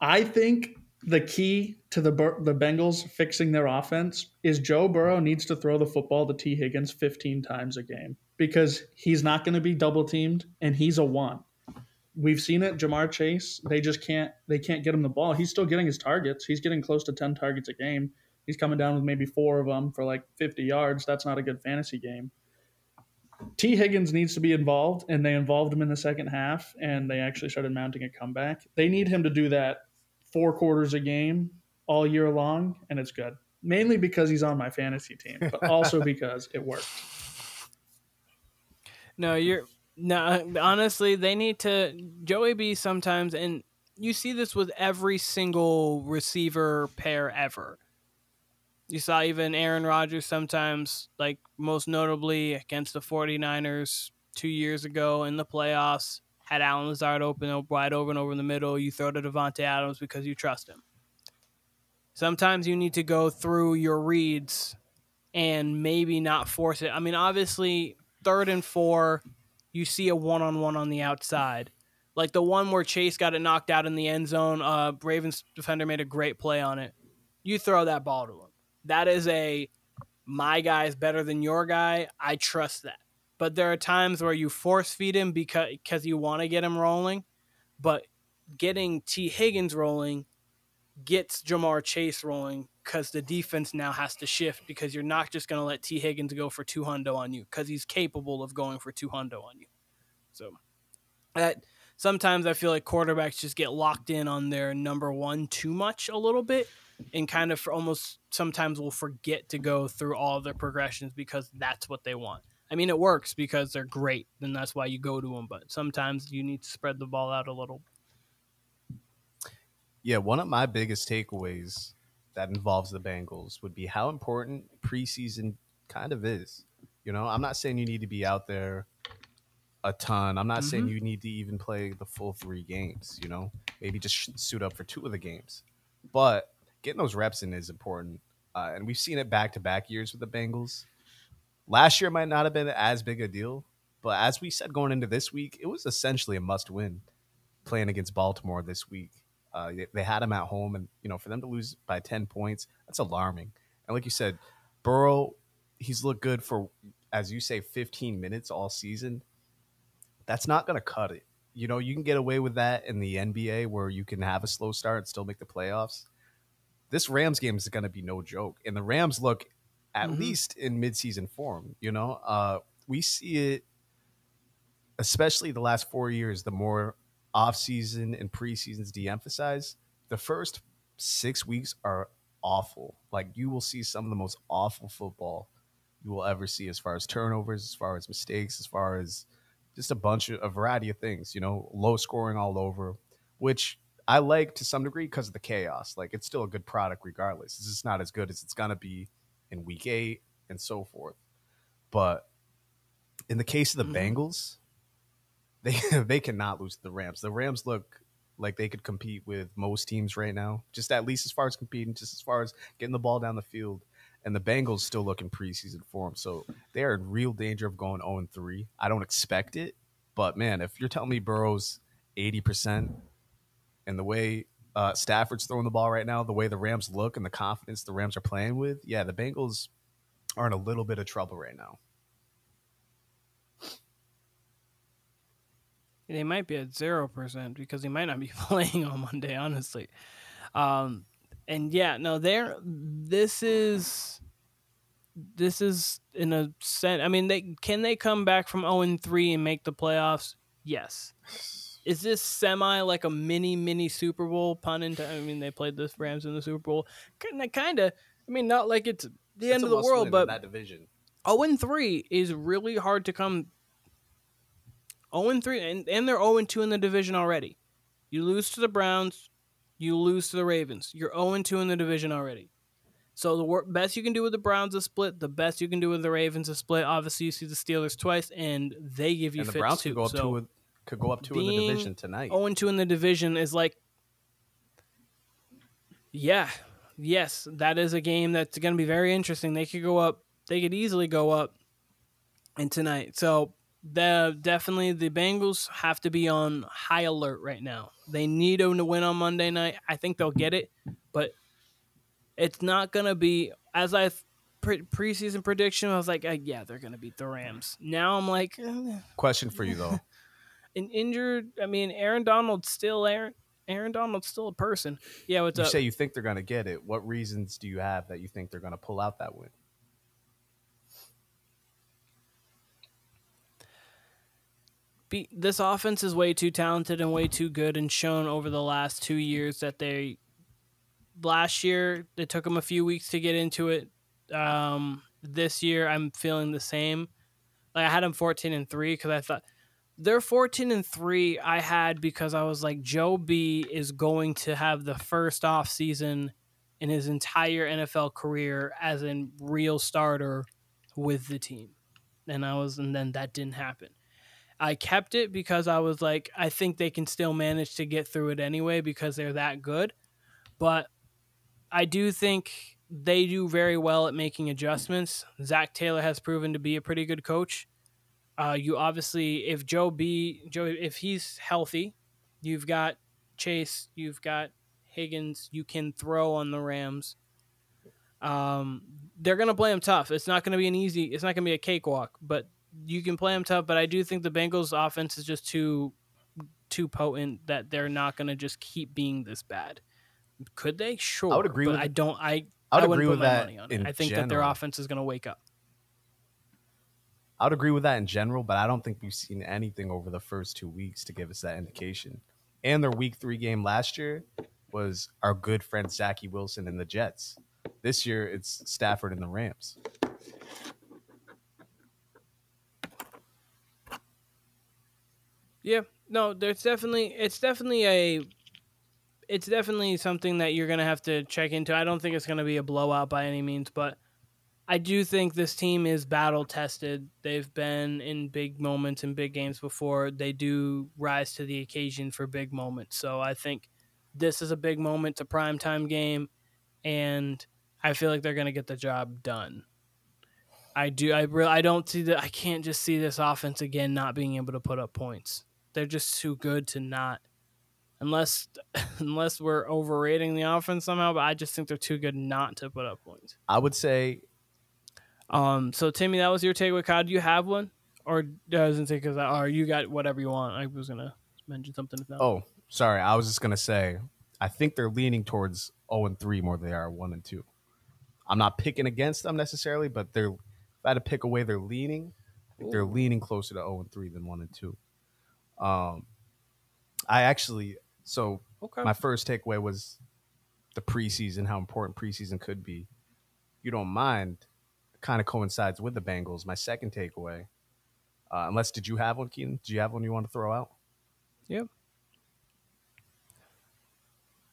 I think the key to the the Bengals fixing their offense is Joe Burrow needs to throw the football to Tee Higgins 15 times a game because he's not going to be double teamed and he's a one. We've seen it, Ja'Marr Chase. They just can't they can't get him the ball. He's still getting his targets. He's getting close to 10 targets a game. He's coming down with maybe four of them for like 50 yards. That's not a good fantasy game. Tee Higgins needs to be involved, and they involved him in the second half, and they actually started mounting a comeback. They need him to do that four quarters a game all year long, and it's good. Mainly because he's on my fantasy team, but also because it worked. No, you're no. Honestly, they need to Joey B sometimes, and you see this with every single receiver pair ever. You saw even Aaron Rodgers sometimes, like most notably against the 49ers two years ago in the playoffs, had Allen Lazard open wide open over in the middle. You throw to Davante Adams because you trust him. Sometimes you need to go through your reads and maybe not force it. I mean, obviously, third and four, you see a one on one on the outside. Like the one where Chase got it knocked out in the end zone. Uh, Ravens defender made a great play on it. You throw that ball to him. That is a my guy is better than your guy. I trust that. But there are times where you force feed him because because you want to get him rolling, but getting Tee Higgins rolling gets Ja'Marr Chase rolling because the defense now has to shift because you're not just going to let Tee Higgins go for two hundo on you because he's capable of going for two hundo on you. So that sometimes I feel like quarterbacks just get locked in on their number one too much a little bit and kind of almost sometimes will forget to go through all of their progressions because that's what they want. I mean, it works because they're great, and that's why you go to them. But sometimes you need to spread the ball out a little. Yeah, one of my biggest takeaways that involves the Bengals would be how important preseason kind of is. You know, I'm not saying you need to be out there a ton. I'm not mm-hmm. saying you need to even play the full three games. You know, maybe just suit up for two of the games, but getting those reps in is important. Uh, and we've seen it back to back years with the Bengals. Last year might not have been as big a deal, but as we said going into this week, it was essentially a must win playing against Baltimore this week. Uh, they had them at home, and you know for them to lose by ten points, that's alarming. And like you said, Burrow, he's looked good for as you say, fifteen minutes all season. That's not going to cut it. You know, you can get away with that in the NBA where you can have a slow start and still make the playoffs this Rams game is going to be no joke. And the Rams look at mm-hmm. least in midseason form, you know? Uh, we see it especially the last 4 years the more offseason and preseasons de-emphasize. The first 6 weeks are awful. Like you will see some of the most awful football you will ever see as far as turnovers, as far as mistakes, as far as just a bunch of a variety of things, you know, low scoring all over, which I like to some degree because of the chaos. Like it's still a good product regardless. It's just not as good as it's gonna be in week eight and so forth. But in the case of the mm-hmm. Bengals, they they cannot lose to the Rams. The Rams look like they could compete with most teams right now, just at least as far as competing, just as far as getting the ball down the field. And the Bengals still look in preseason form, so they are in real danger of going 0 3. I don't expect it, but man, if you're telling me Burrow's 80%, and the way uh, Stafford's throwing the ball right now, the way the Rams look and the confidence the Rams are playing with, yeah, the Bengals are in a little bit of trouble right now. They might be at zero percent because he might not be playing on Monday, honestly. Um, and yeah, no, there. This is this is in a sense. I mean, they can they come back from zero and three and make the playoffs? Yes is this semi like a mini mini Super Bowl pun into? I mean, they played the Rams in the Super Bowl. Kind of, kind of. I mean, not like it's the That's end of the world, but that division. Zero and three is really hard to come. Zero and three, and and they're zero and two in the division already. You lose to the Browns, you lose to the Ravens. You're zero and two in the division already. So the wor- best you can do with the Browns is split. The best you can do with the Ravens is split. Obviously, you see the Steelers twice, and they give you. And the Browns could go up so, two could go up two in the division tonight. 0 2 in the division is like, yeah, yes, that is a game that's going to be very interesting. They could go up, they could easily go up and tonight. So the definitely the Bengals have to be on high alert right now. They need them to win on Monday night. I think they'll get it, but it's not going to be as I pre- preseason prediction. I was like, uh, yeah, they're going to beat the Rams. Now I'm like, eh. question for you though an injured. I mean, Aaron Donald's still Aaron. Aaron Donald's still a person. Yeah, what's you up? say you think they're going to get it. What reasons do you have that you think they're going to pull out that win? Be, this offense is way too talented and way too good, and shown over the last two years that they. Last year, it took them a few weeks to get into it. Um, this year, I'm feeling the same. Like I had them 14 and three because I thought they're 14 and 3 I had because I was like Joe B is going to have the first off season in his entire NFL career as a real starter with the team. And I was and then that didn't happen. I kept it because I was like I think they can still manage to get through it anyway because they're that good. But I do think they do very well at making adjustments. Zac Taylor has proven to be a pretty good coach. Uh, you obviously, if Joe B, Joe, if he's healthy, You've got Chase, you've got Higgins, you can throw on the Rams. Um, they're gonna play them tough. It's not gonna be an easy. It's not gonna be a cakewalk, but you can play them tough. But I do think the Bengals' offense is just too too potent that they're not gonna just keep being this bad. Could they? Sure. I would agree but with- I don't. I I would wouldn't agree put with that money on it. I think that their offense is gonna wake up. I would agree with that in general, but I don't think we've seen anything over the first two weeks to give us that indication. And their week three game last year was our good friend Zachy Wilson and the Jets. This year it's Stafford and the Rams. Yeah, no, there's definitely it's definitely a it's definitely something that you're gonna have to check into. I don't think it's gonna be a blowout by any means, but I do think this team is battle tested. They've been in big moments and big games before. They do rise to the occasion for big moments. So I think this is a big moment, it's a prime time game, and I feel like they're gonna get the job done. I do. I really. I don't see that. I can't just see this offense again not being able to put up points. They're just too good to not, unless unless we're overrating the offense somehow. But I just think they're too good not to put up points. I would say Um. So Timmy, that was your takeaway. Kyle, do you have one, or doesn't think because or you got whatever you want? I was gonna mention something. If not. oh, sorry, I was just gonna say I think they're leaning towards 0 and 3 more than they are 1 and 2. I'm not picking against them necessarily, but they're if I had to pick away they're leaning, I think they're leaning closer to 0 and 3 than 1 and 2. Um I actually so okay. my first takeaway was the preseason, how important preseason could be. You don't mind, kind of coincides with the Bengals. My second takeaway, uh, unless did you have one, Keenan? Do you have one you want to throw out? Yeah.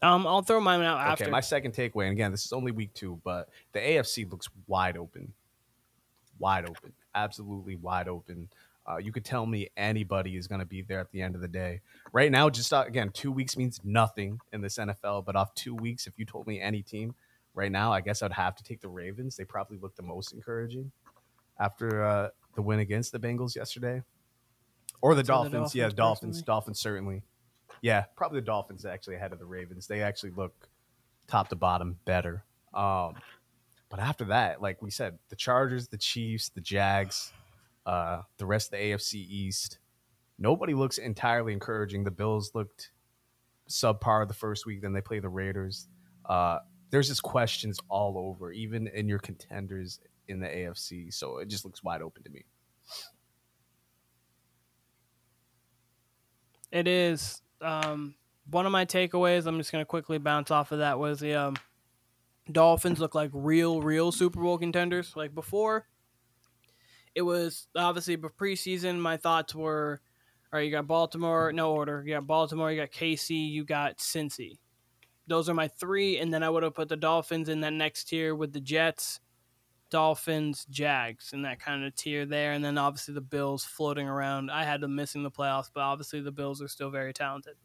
Um, I'll throw mine out after. Okay, my second takeaway, and again, this is only week two, but the AFC looks wide open, wide open, absolutely wide open. Uh, you could tell me anybody is going to be there at the end of the day. Right now, just uh, again, two weeks means nothing in this NFL, but off two weeks, if you told me any team right now, I guess I'd have to take the Ravens. They probably look the most encouraging after uh, the win against the Bengals yesterday, or the So the Dolphins. yeah, Dolphins, Dolphins, personally? Dolphins certainly. Yeah, probably the Dolphins actually ahead of the Ravens. They actually look top to bottom better. Um, but after that, like we said, the Chargers, the Chiefs, the Jags, uh, the rest of the AFC East, nobody looks entirely encouraging. The Bills looked subpar the first week, then they play the Raiders. Uh, there's just questions all over, even in your contenders in the AFC. So it just looks wide open to me. It is. Um, one of my takeaways, I'm just going to quickly bounce off of that, was the um, Dolphins look like real, real Super Bowl contenders. Like before, it was obviously preseason. My thoughts were, all right, you got Baltimore, no order. You got Baltimore, you got KC, you got Cincy. Those are my three, and then I would have put the Dolphins in that next tier with the Jets, Dolphins, Jags, in that kind of tier there, and then obviously the Bills floating around. I had them missing the playoffs, but obviously the Bills are still very talented.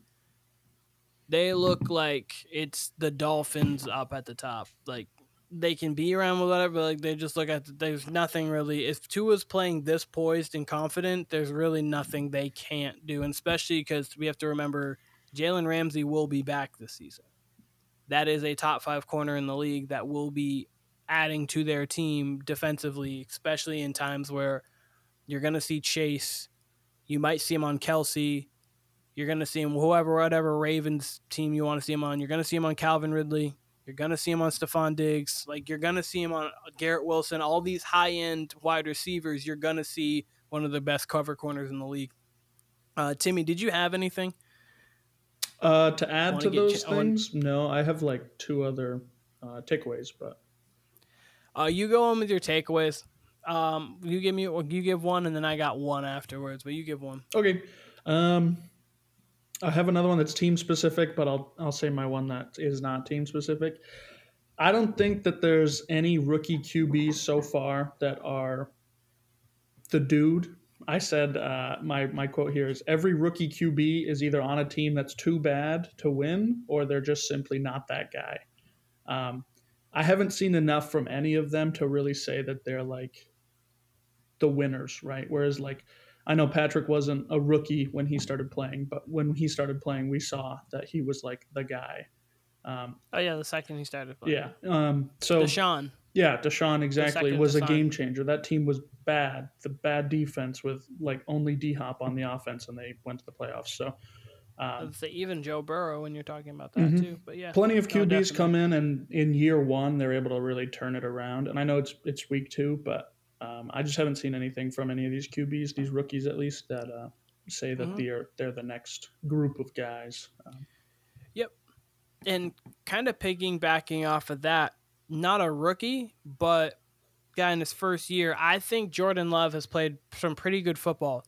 They look like it's the Dolphins up at the top. Like they can be around with whatever, but like they just look at there's nothing really. If Tua's playing this poised and confident, there's really nothing they can't do, and especially because we have to remember Jalen Ramsey will be back this season. That is a top five corner in the league that will be adding to their team defensively, especially in times where you're going to see Chase. You might see him on Kelce. You're going to see him, whoever, whatever Ravens team you want to see him on. You're going to see him on Calvin Ridley. You're going to see him on Stefon Diggs. Like, you're going to see him on Garrett Wilson. All these high end wide receivers, you're going to see one of the best cover corners in the league. Uh, Timmy, did you have anything? Uh, to add Wanna those ch- I wanna- things, no, I have like two other uh, takeaways, but Uh, you go on with your takeaways. Um, you give me, you give one, and then I got one afterwards. But you give one. okay. Um, I have another one that's team specific, but I'll I'll say my one that is not team specific. I don't think that there's any rookie QBs so far that are the dude. I said uh, my my quote here is every rookie QB is either on a team that's too bad to win, or they're just simply not that guy. Um, I haven't seen enough from any of them to really say that they're like the winners, right? Whereas like I know Patrick wasn't a rookie when he started playing, but when he started playing, we saw that he was like the guy. Um, Oh yeah, the second he started playing. yeah. Um, so Deshaun. yeah, Deshaun exactly was a game changer. That team was bad, the bad defense with like only D Hop on the offense, and they went to the playoffs. So. Um, say even Joe Burrow when you're talking about that Mhm. too. But yeah, plenty of QBs definitely. come in, and in year one, they're able to really turn it around. And I know it's it's week two, but um, I just haven't seen anything from any of these QBs, these rookies at least, that uh, say that Mhm. they're they're the next group of guys. Um, and kind of piggybacking off of that, not a rookie, but guy in his first year, I think Jordan Love has played some pretty good football.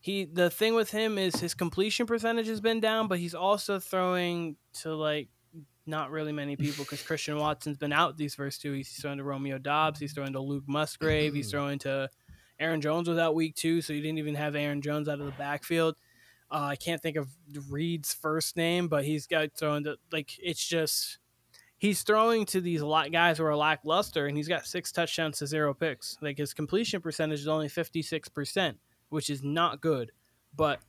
He the thing with him is his completion percentage has been down, but he's also throwing to like not really many people because Christian Watson's been out these first two. He's throwing to Romeo Doubs, he's throwing to Luke Musgrave, he's throwing to Aaron Jones was out week two, so you didn't even have Aaron Jones out of the backfield. Uh, I can't think of Reed's first name, but he's got throwing to like it's just he's throwing to these guys who are lackluster, and he's got six touchdowns to zero picks. Like his completion percentage is only fifty six percent, which is not good. But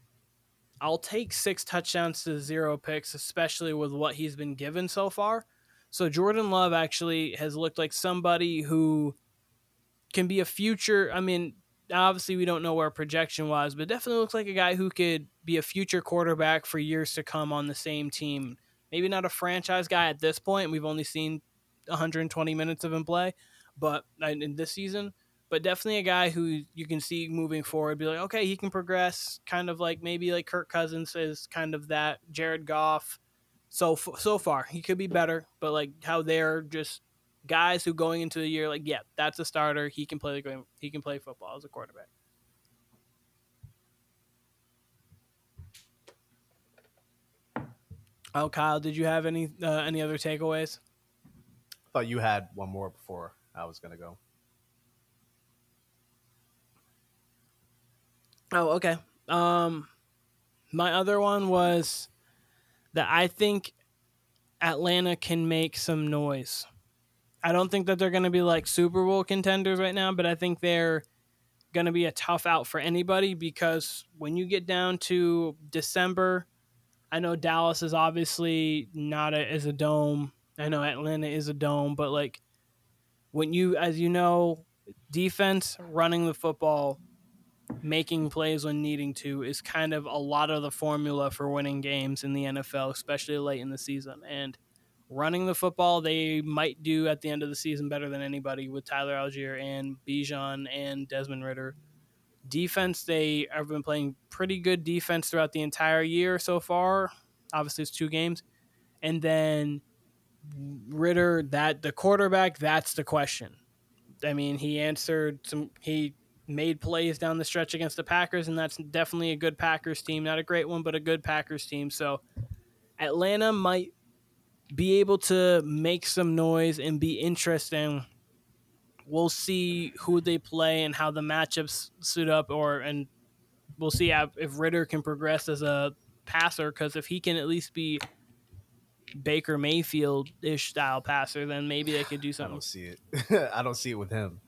I'll take six touchdowns to zero picks, especially with what he's been given so far. So Jordan Love actually has looked like somebody who can be a future. I mean, obviously we don't know where projection was, but definitely looks like a guy who could be a future quarterback for years to come on the same team. Maybe not a franchise guy at this point. We've only seen 120 minutes of him play, but in this season, but definitely a guy who you can see moving forward. Be like, okay, he can progress, kind of like maybe like Kirk Cousins is kind of that. Jared Goff. So so far, he could be better, but like how they're just guys who going into the year like, yeah, that's a starter. He can play the game. He can play football as a quarterback. Oh, Kyle, did you have any uh, any other takeaways? I thought you had one more before I was gonna go. Oh, okay. Um, my other one was that I think Atlanta can make some noise. I don't think that they're going to be like Super Bowl contenders right now, but I think they're going to be a tough out for anybody because when you get down to December, I know Dallas is obviously not a, is a dome. I know Atlanta is a dome, but like when you, as you know, defense running the football making plays when needing to is kind of a lot of the formula for winning games in the NFL, especially late in the season. And running the football, they might do at the end of the season better than anybody with Tyler Allgeier and Bijan and Desmond Ridder. Defense, they have been playing pretty good defense throughout the entire year so far. Obviously, it's two games. And then Ridder, that the quarterback, that's the question. I mean, he answered some, he made plays down the stretch against the Packers, and that's definitely a good Packers team. Not a great one, but a good Packers team. So Atlanta might be able to make some noise and be interesting. We'll see who they play and how the matchups suit up, or and we'll see how, if Ridder can progress as a passer. Because if he can at least be Baker Mayfield ish style passer, then maybe they could do something. I don't see it. I don't see it with him.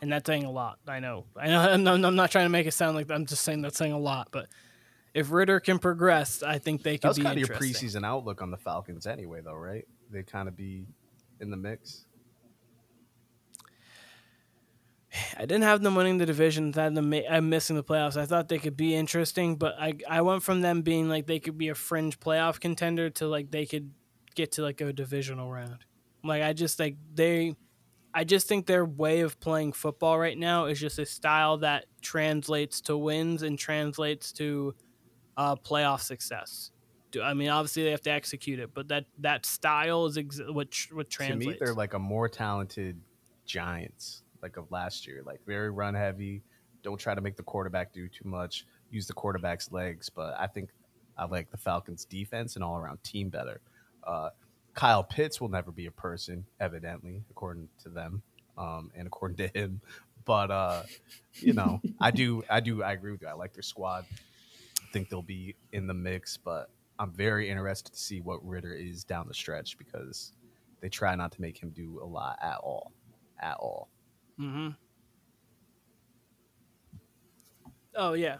And that's saying a lot. I know. I know. I'm not, I'm not trying to make it sound like I'm just saying that's saying a lot, but if Ridder can progress, I think they could That was be kind of your preseason outlook on the Falcons, anyway, though, right? They kind of be in the mix. I didn't have them winning the division. I had them ma- I'm uh, missing the playoffs. I thought they could be interesting, but I I went from them being like they could be a fringe playoff contender to like they could get to like a divisional round. Like I just like they I just think their way of playing football right now is just a style that translates to wins and translates to uh, playoff success. Do- I mean, obviously they have to execute it, but that that style is ex- what what To me, they're like a more talented Giants, like of last year, like very run heavy. Don't try to make the quarterback do too much. Use the quarterback's legs, but I think I like the Falcons' defense and all around team better. Uh, Kyle Pitts will never be a person, evidently, according to them, um, and according to him. But uh, you know, I do, I do, I agree with you. I like their squad. I think they'll be in the mix, but I'm very interested to see what Ridder is down the stretch because they try not to make him do a lot at all, at all. hmm Oh yeah.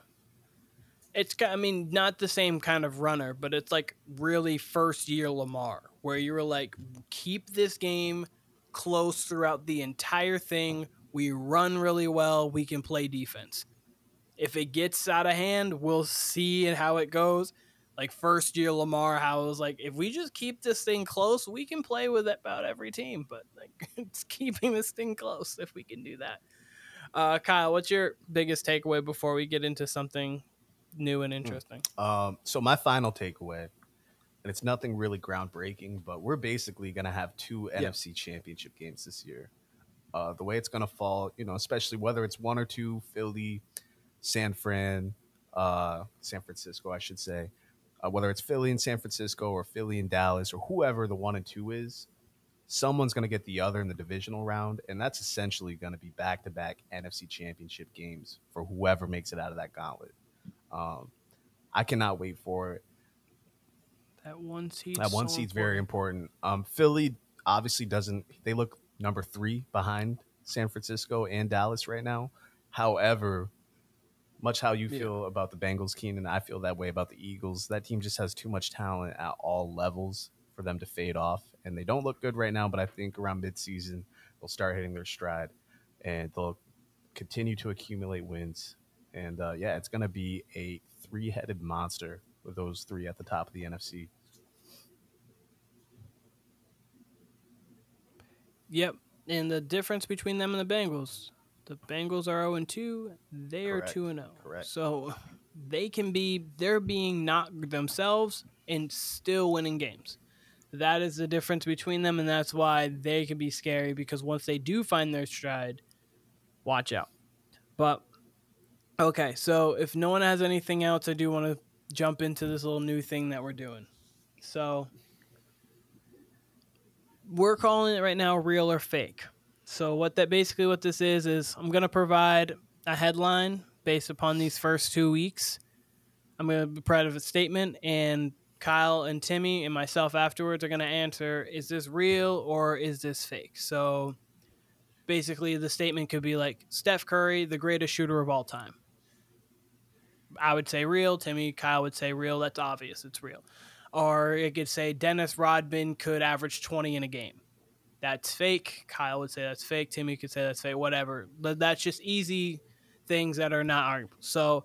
It's I mean not the same kind of runner, but it's like really first year Lamar where you were like keep this game close throughout the entire thing. We run really well, we can play defense. If it gets out of hand, we'll see how it goes. Like first year Lamar, how it was like, if we just keep this thing close, we can play with about every team. But like, it's keeping this thing close if we can do that. Uh, Kyle, what's your biggest takeaway before we get into something new and interesting? Um, so my final takeaway, and it's nothing really groundbreaking, but we're basically gonna have two Yeah. NFC Championship games this year. Uh, the way it's gonna fall, you know, especially whether it's one or two, Philly, San Fran, uh, San Francisco, I should say, uh, whether it's Philly and San Francisco or Philly and Dallas or whoever the one and two is, someone's going to get the other in the divisional round, and that's essentially going to be back to back NFC Championship games for whoever makes it out of that gauntlet. Um, I cannot wait for it. That one seed. That one seed's very important. Um, Philly obviously doesn't. They look number three behind San Francisco and Dallas right now. However, much how you Yeah. feel about the Bengals, Keenan, I feel that way about the Eagles. That team just has too much talent at all levels for them to fade off, and they don't look good right now. But I think around midseason they'll start hitting their stride, and they'll continue to accumulate wins. And uh, yeah, it's going to be a three-headed monster with those three at the top of the NFC. Yep. And the difference between them and the Bengals, the Bengals are 0 and 2, they are 2 and 0. Correct. So they can be they're being not themselves and still winning games. That is the difference between them and that's why they can be scary because once they do find their stride, watch out. But okay, so if no one has anything else, I do want to jump into this little new thing that we're doing. So we're calling it right now real or fake. So what that basically what this is is I'm gonna provide a headline based upon these first two weeks. I'm gonna provide a statement and Kyle and Timmy and myself afterwards are gonna answer is this real or is this fake? So basically the statement could be like Steph Curry, the greatest shooter of all time. I would say real, Timmy, Kyle would say real, that's obvious, it's real or it could say Dennis Rodman could average 20 in a game. That's fake. Kyle would say that's fake. Timmy could say that's fake. Whatever. But that's just easy things that are not arguable. So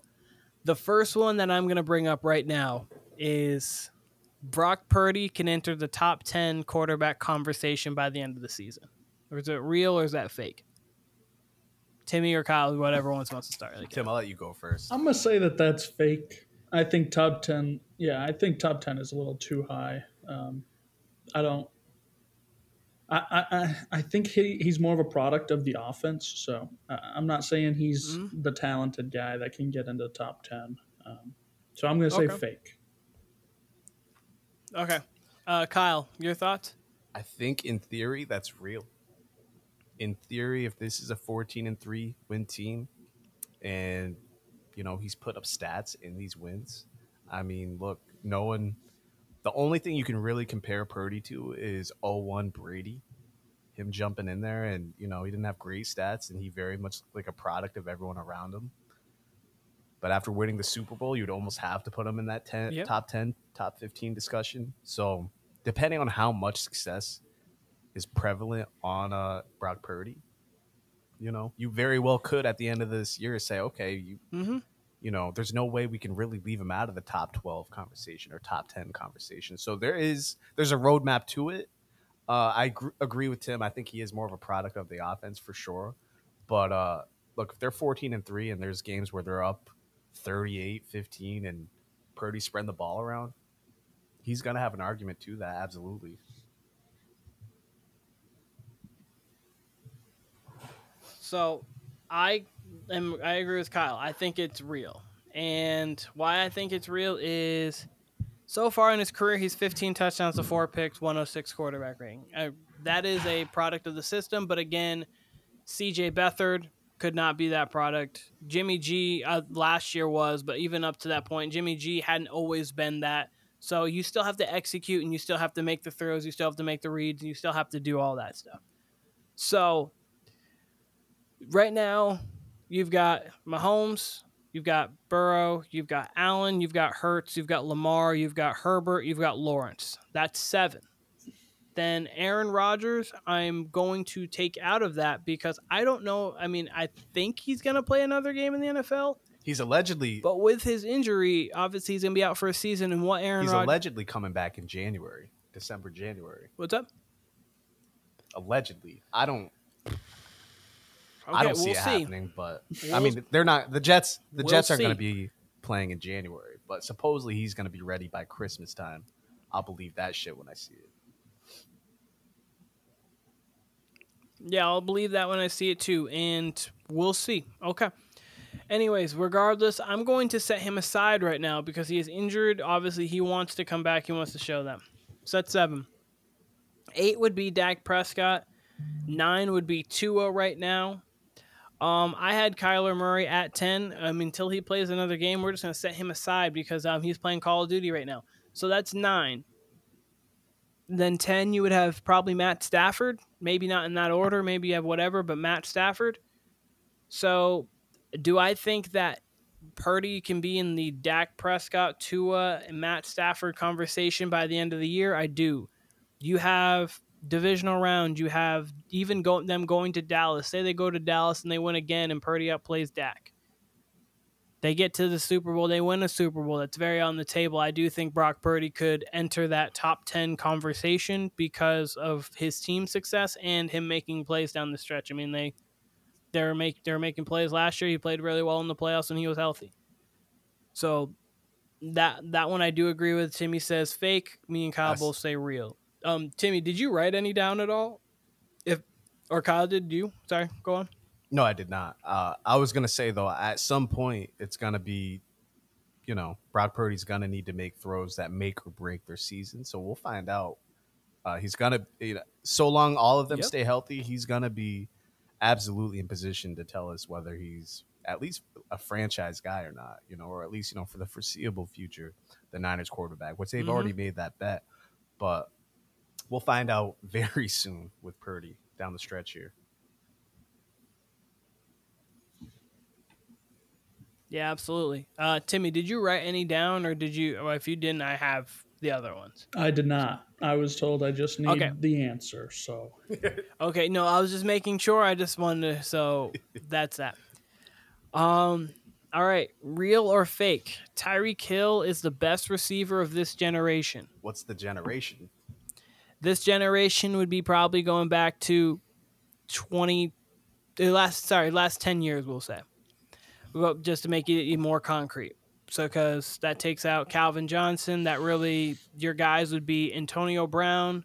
the first one that I'm going to bring up right now is Brock Purdy can enter the top 10 quarterback conversation by the end of the season. Or is it real or is that fake? Timmy or Kyle, whatever one wants to start. Like, Tim, I'll let you go first. I'm gonna say that that's fake. I think top ten. Yeah, I think top ten is a little too high. Um, I don't. I, I, I- I think he, he's more of a product of the offense. So uh, I'm not saying he's Mhm. the talented guy that can get into the top ten. Um, so I'm going to say Okay. fake. Okay. Uh, Kyle, your thoughts? I think in theory that's real. In theory, if this is a 14 and 3 win team and you know he's put up stats in these wins, I mean, look, no one the only thing you can really compare Purdy to is 01 Brady. Him jumping in there and you know, he didn't have great stats and he very much looked like a product of everyone around him. But after winning the Super Bowl, you'd almost have to put him in that 10, Yep. top 10, top 15 discussion. So, depending on how much success is prevalent on uh, Brock Purdy, you know, you very well could at the end of this year say, okay, you Mm-hmm. You know, there's no way we can really leave him out of the top 12 conversation or top 10 conversation. So there is there's a roadmap to it. Uh, I gr- agree with Tim. I think he is more of a product of the offense for sure. But uh, look, if they're 14 and 3 and there's games where they're up 38, 15 and Purdy spreading the ball around, he's going to have an argument to that absolutely. So I am I agree with Kyle. I think it's real. And why I think it's real is so far in his career he's 15 touchdowns to 4 picks, 106 quarterback rating. Uh, that is a product of the system, but again, CJ Beathard could not be that product. Jimmy G uh, last year was, but even up to that point, Jimmy G hadn't always been that. So you still have to execute and you still have to make the throws, you still have to make the reads, and you still have to do all that stuff. So right now, you've got Mahomes, you've got Burrow, you've got Allen, you've got Hurts, you've got Lamar, you've got Herbert, you've got Lawrence. That's seven. Then Aaron Rodgers, I'm going to take out of that because I don't know. I mean, I think he's going to play another game in the NFL, He's allegedly but with his injury, obviously he's going to be out for a season. And what Aaron he's Rodgers? allegedly coming back in January, December, January. What's up? Allegedly, I don't. Okay, I don't see we'll it see. happening, but I mean, they're not. The Jets. The We'll Jets aren't going to be playing in January, but supposedly he's going to be ready by Christmas time. I'll believe that shit when I see it. Yeah, I'll believe that when I see it too, and we'll see. Okay. Anyways, regardless, I'm going to set him aside right now because he is injured. Obviously, he wants to come back. He wants to show them. So that's seven. Eight would be Dak Prescott. Nine would be Tua right now. Um, I had Kyler Murray at ten. Um, until he plays another game, we're just gonna set him aside because um, he's playing Call of Duty right now. So that's nine. Then ten, you would have probably Matt Stafford. Maybe not in that order. Maybe you have whatever, but Matt Stafford. So, do I think that Purdy can be in the Dak Prescott, Tua, and Matt Stafford conversation by the end of the year? I do. You have divisional round. You have even go, them going to Dallas. Say they go to Dallas and they win again, and Purdy outplays Dak. They get to the Super Bowl. They win a Super Bowl. That's very on the table. I do think Brock Purdy could enter that top 10 conversation because of his team success and him making plays down the stretch. I mean, they they were make they were making plays last year. He played really well in the playoffs when he was healthy. So that that one I do agree with. Timmy says fake. Me and Kyle Yes. both say real. Um, Timmy, did you write any down at all? If or Kyle did you? Sorry, go on. No, I did not. Uh, I was gonna say though, at some point, it's gonna be, you know, Brock Purdy's gonna need to make throws that make or break their season. So we'll find out. Uh, he's gonna, you know, so long all of them Yep. stay healthy, he's gonna be absolutely in position to tell us whether he's at least a franchise guy or not, you know, or at least you know for the foreseeable future, the Niners quarterback, which they've Mhm. already made that bet, but we'll find out very soon with Purdy down the stretch here. Yeah, absolutely. Uh, Timmy, did you write any down, or did you? Well, if you didn't, I have the other ones. I did not. I was told I just need Okay. the answer. So Okay, no, I was just making sure. I just wanted to. So that's that. Um. All right, real or fake? Tyreek Hill is the best receiver of this generation. What's the generation? This generation would be probably going back to twenty. The last, sorry, last ten years, we'll say. Well, just to make it more concrete. So, because that takes out Calvin Johnson, that really your guys would be Antonio Brown.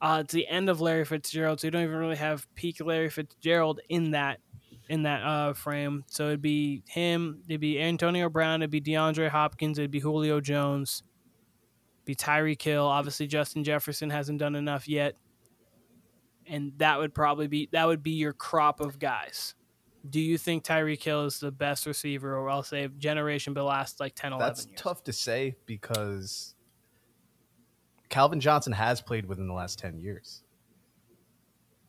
Uh, it's the end of Larry Fitzgerald, so you don't even really have peak Larry Fitzgerald in that in that uh, frame. So it'd be him, it'd be Antonio Brown, it'd be DeAndre Hopkins, it'd be Julio Jones, be Tyreek Hill. Obviously, Justin Jefferson hasn't done enough yet, and that would probably be that would be your crop of guys. Do you think Tyreek Hill is the best receiver, or I'll say generation, but last like 10, 11 That's years? tough to say because Calvin Johnson has played within the last 10 years.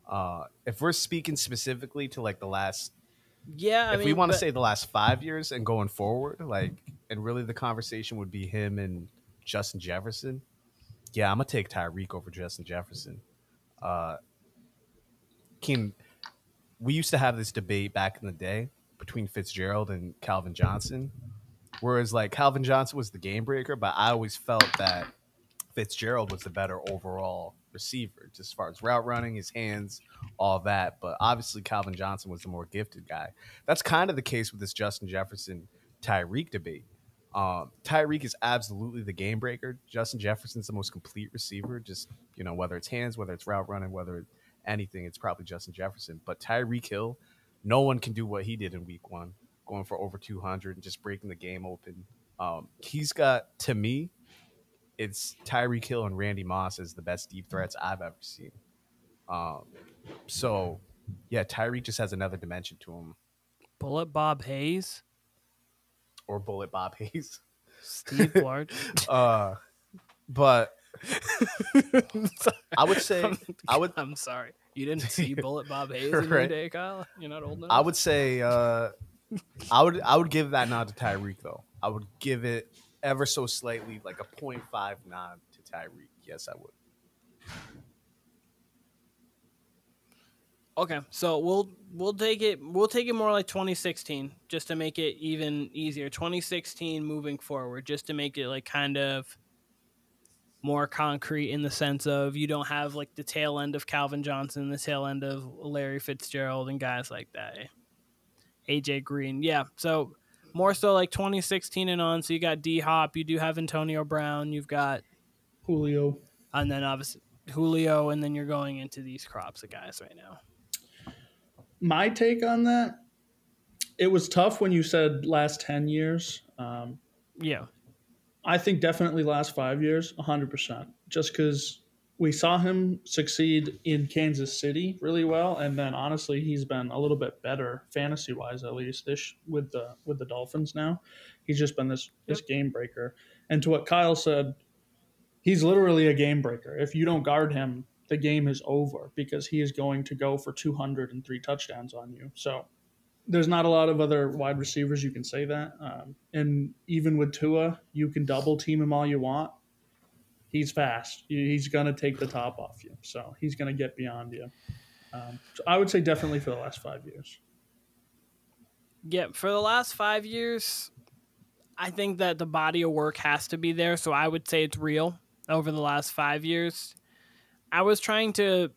Uh, if we're speaking specifically to like the last, Yeah, I if mean, we want to but- say the last five years and going forward, like, and really the conversation would be him and Justin Jefferson. Yeah, I'm gonna take Tyreek over Justin Jefferson. Uh, Keen, we used to have this debate back in the day between Fitzgerald and Calvin Johnson, whereas like Calvin Johnson was the game breaker, but I always felt that Fitzgerald was the better overall receiver, just as far as route running, his hands, all that. But obviously, Calvin Johnson was the more gifted guy. That's kind of the case with this Justin Jefferson Tyreek debate. Um, Tyreek is absolutely the game breaker. Justin Jefferson's the most complete receiver. Just you know, whether it's hands, whether it's route running, whether anything, it's probably Justin Jefferson. But Tyreek Hill, no one can do what he did in Week One, going for over 200 and just breaking the game open. Um, he's got to me, it's Tyreek Hill and Randy Moss as the best deep threats I've ever seen. Um, so yeah, Tyreek just has another dimension to him. Bullet Bob Hayes, Or Bullet Bob Hayes. Steve Large. Uh, but I would say I would I'm sorry. You didn't see Bullet Bob Hayes in your day, Kyle? You're not old enough? I would say uh, I would I would give that nod to Tyreek though. I would give it ever so slightly, like a 0.5 nod to Tyreek. Yes, I would. Okay, so we'll we'll take it we'll take it more like 2016 just to make it even easier. 2016 moving forward just to make it like kind of more concrete in the sense of you don't have like the tail end of Calvin Johnson, the tail end of Larry Fitzgerald and guys like that. AJ Green. Yeah, so more so like 2016 and on. So you got D Hop, you do have Antonio Brown, you've got Julio. and then obviously Julio, and then you're going into these crops of guys right now. My take on that, it was tough when you said last 10 years. Um, Yeah. I think definitely last five years, 100%. Just because we saw him succeed in Kansas City really well, and then honestly, he's been a little bit better fantasy wise, at least this with the with the Dolphins now. He's just been this this game breaker. And to what Kyle said, he's literally a game breaker. If you don't guard him, the game is over because he is going to go for 203 touchdowns on you. So there's not a lot of other wide receivers you can say that. Um, and even with Tua, you can double team him all you want. He's fast. He's going to take the top off you. So he's going to get beyond you. Um, so I would say definitely for the last five years. Yeah, for the last five years, I think that the body of work has to be there. So I would say it's real over the last five years. I was trying to,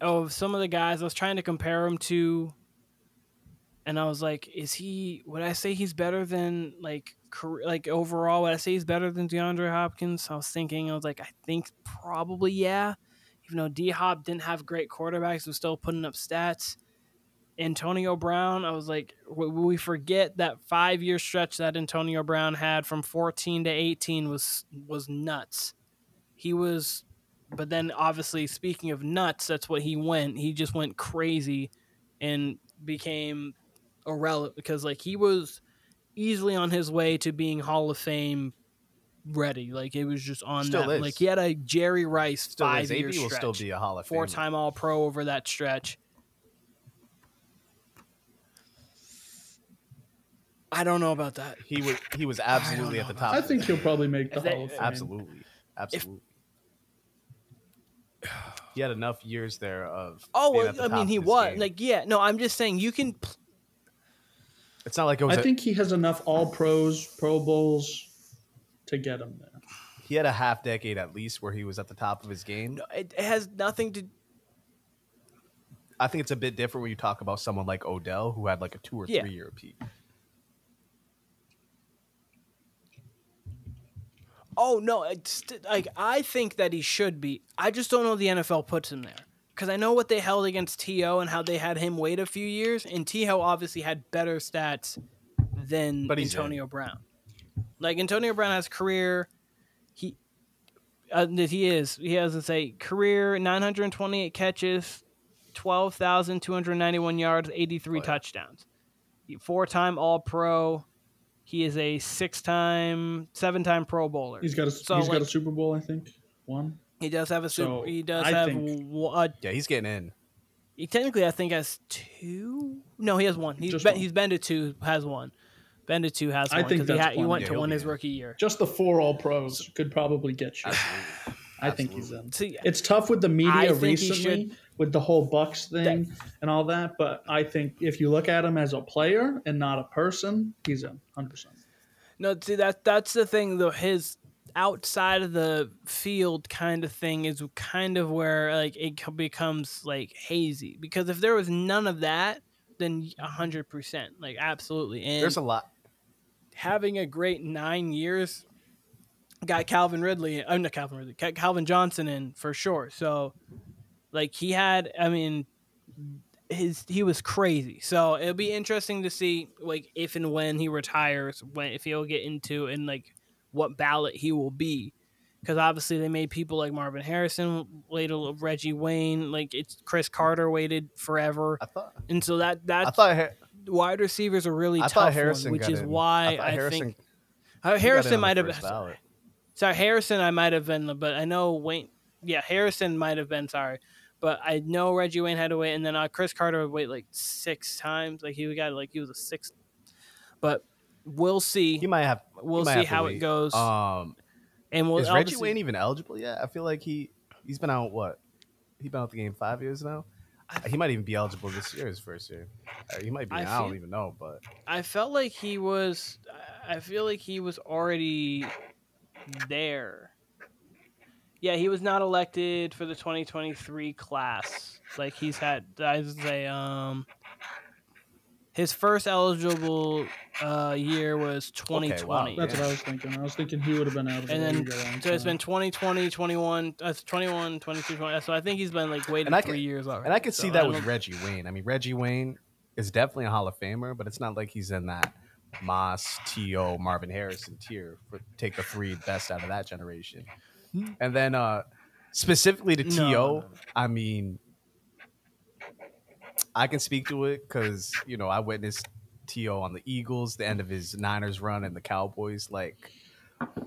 oh, some of the guys, I was trying to compare him to, and I was like, is he, would I say he's better than, like, career, like overall, would I say he's better than DeAndre Hopkins? I was thinking, I was like, I think probably yeah. Even though D Hop didn't have great quarterbacks, was still putting up stats. Antonio Brown, I was like, we forget that five year stretch that Antonio Brown had from 14 to 18 was was nuts. He was, but then obviously, speaking of nuts, that's what he went. He just went crazy and became irrelevant because, like, he was easily on his way to being Hall of Fame ready. Like, it was just on Still that. is. Like, he had a Jerry Rice Still five is. year AB stretch will still be a Hall of Famer. four time All Pro over that stretch. I don't know about that. He was he was absolutely at the top. I think he'll probably make the If they- Hall of Fame. absolutely, absolutely. He had enough years there of. Oh, being well, at the I top mean, he his was game. like, yeah. No, I'm just saying you can. pl- It's not like it was. I a- think he has enough All Pros, Pro Bowls to get him there. he had a half decade at least where he was at the top of his game. no, It, it has nothing to. I think it's a bit different when you talk about someone like Odell who had like a two or Yeah. three year peak. Oh no, it's like I think that he should be. I just don't know the NFL puts him there because I know what they held against T.O. and how they had him wait a few years, and T.O. obviously had better stats than But Antonio Brown. Like Antonio Brown has career, he uh, he is he has to say career 928 catches, 12,291 yards, 83 Oh, yeah. touchdowns. Four time All Pro. He is a six time, seven time Pro Bowler. He's got a So, he's got a Super Bowl, I think. One. He does have a super. So, he does I have. think- w- Yeah, he's getting in. he technically, I think, has two. No, he has one. He's Just been, one. he's been to two. Has one. Been to two. Has I one. think 'cause he, that's had, he went Yeah, to he'll one his in. rookie year. Just the four All Pros could probably get you. Absolutely. I think he's in. See, It's tough with the I media think he recently with the whole Bucs thing and all that, but I think if you look at him as a player and not a person, he's a 100%. No, see that that's the thing though. His outside of the field kind of thing is kind of where like it becomes like hazy because if there was none of that, then a hundred percent, like absolutely. And There's a lot. having a great nine years got Calvin Ridley, I'm not Calvin Ridley, Calvin Johnson in for sure. So, like he had, I mean, his he was crazy. So it'll be interesting to see like if and when he retires, when if he'll get into and like what ballot he will be. Because obviously they made people like Marvin Harrison, later Reggie Wayne, like it's Cris Carter waited forever, I thought. and so that I that thought. Har- wide receivers are really I tough, thought one, which is in. why thought I, Harrison, think uh, Harrison might have ballot. sorry Harrison I might have been but I know Wayne yeah Harrison might have been sorry but I know Reggie Wayne had to wait and then uh, Cris Carter would wait like six times like he got like he was a six but we'll see. He might have. We'll might see have how it goes. Um, and we'll is Reggie Wayne even eligible yet? I feel like he he's been out what? He been out the game five years now. He might even be eligible this year, his first year. Uh, He might be. I I, don't even know, but I felt like he was. I feel like he was already there. Yeah, he was not elected for the 2023 class. Like he's had, I would say, um, his first eligible uh, year was 2020. wow. That's Yeah. what I was thinking. I was thinking he would have been out of the And then- league a long So it's time. been 2020, 21, uh, 21, 22, 20. So I think he's been like waiting And three can- years already. and I could So see that with Reggie Wayne. I mean, Reggie Wayne is definitely a Hall of Famer, but it's not like he's in that Moss, T.O., Marvin Harrison tier for take the three best out of that generation. And then uh specifically to No, T.O., no, no. I mean, I can speak to it because you know I witnessed T.O. on the Eagles, the end of his Niners run, and the Cowboys. Like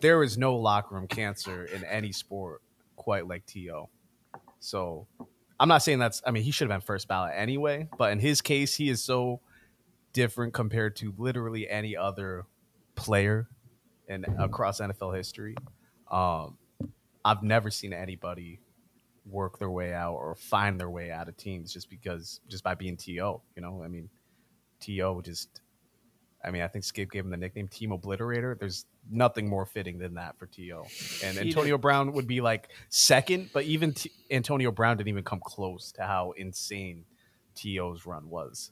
there is no locker room cancer in any sport quite like T.O. So I'm not saying that's. I mean, he should have been first ballot anyway, but in his case, he is so different compared to literally any other player in across NFL history. Um, I've never seen anybody work their way out or find their way out of teams just because just by being To. You know, I mean, T.O. just. I mean, I think Skip gave him the nickname Team Obliterator. There's nothing more fitting than that for To. And Antonio Brown would be like second, but even T- Antonio Brown didn't even come close to how insane T.O.'s run was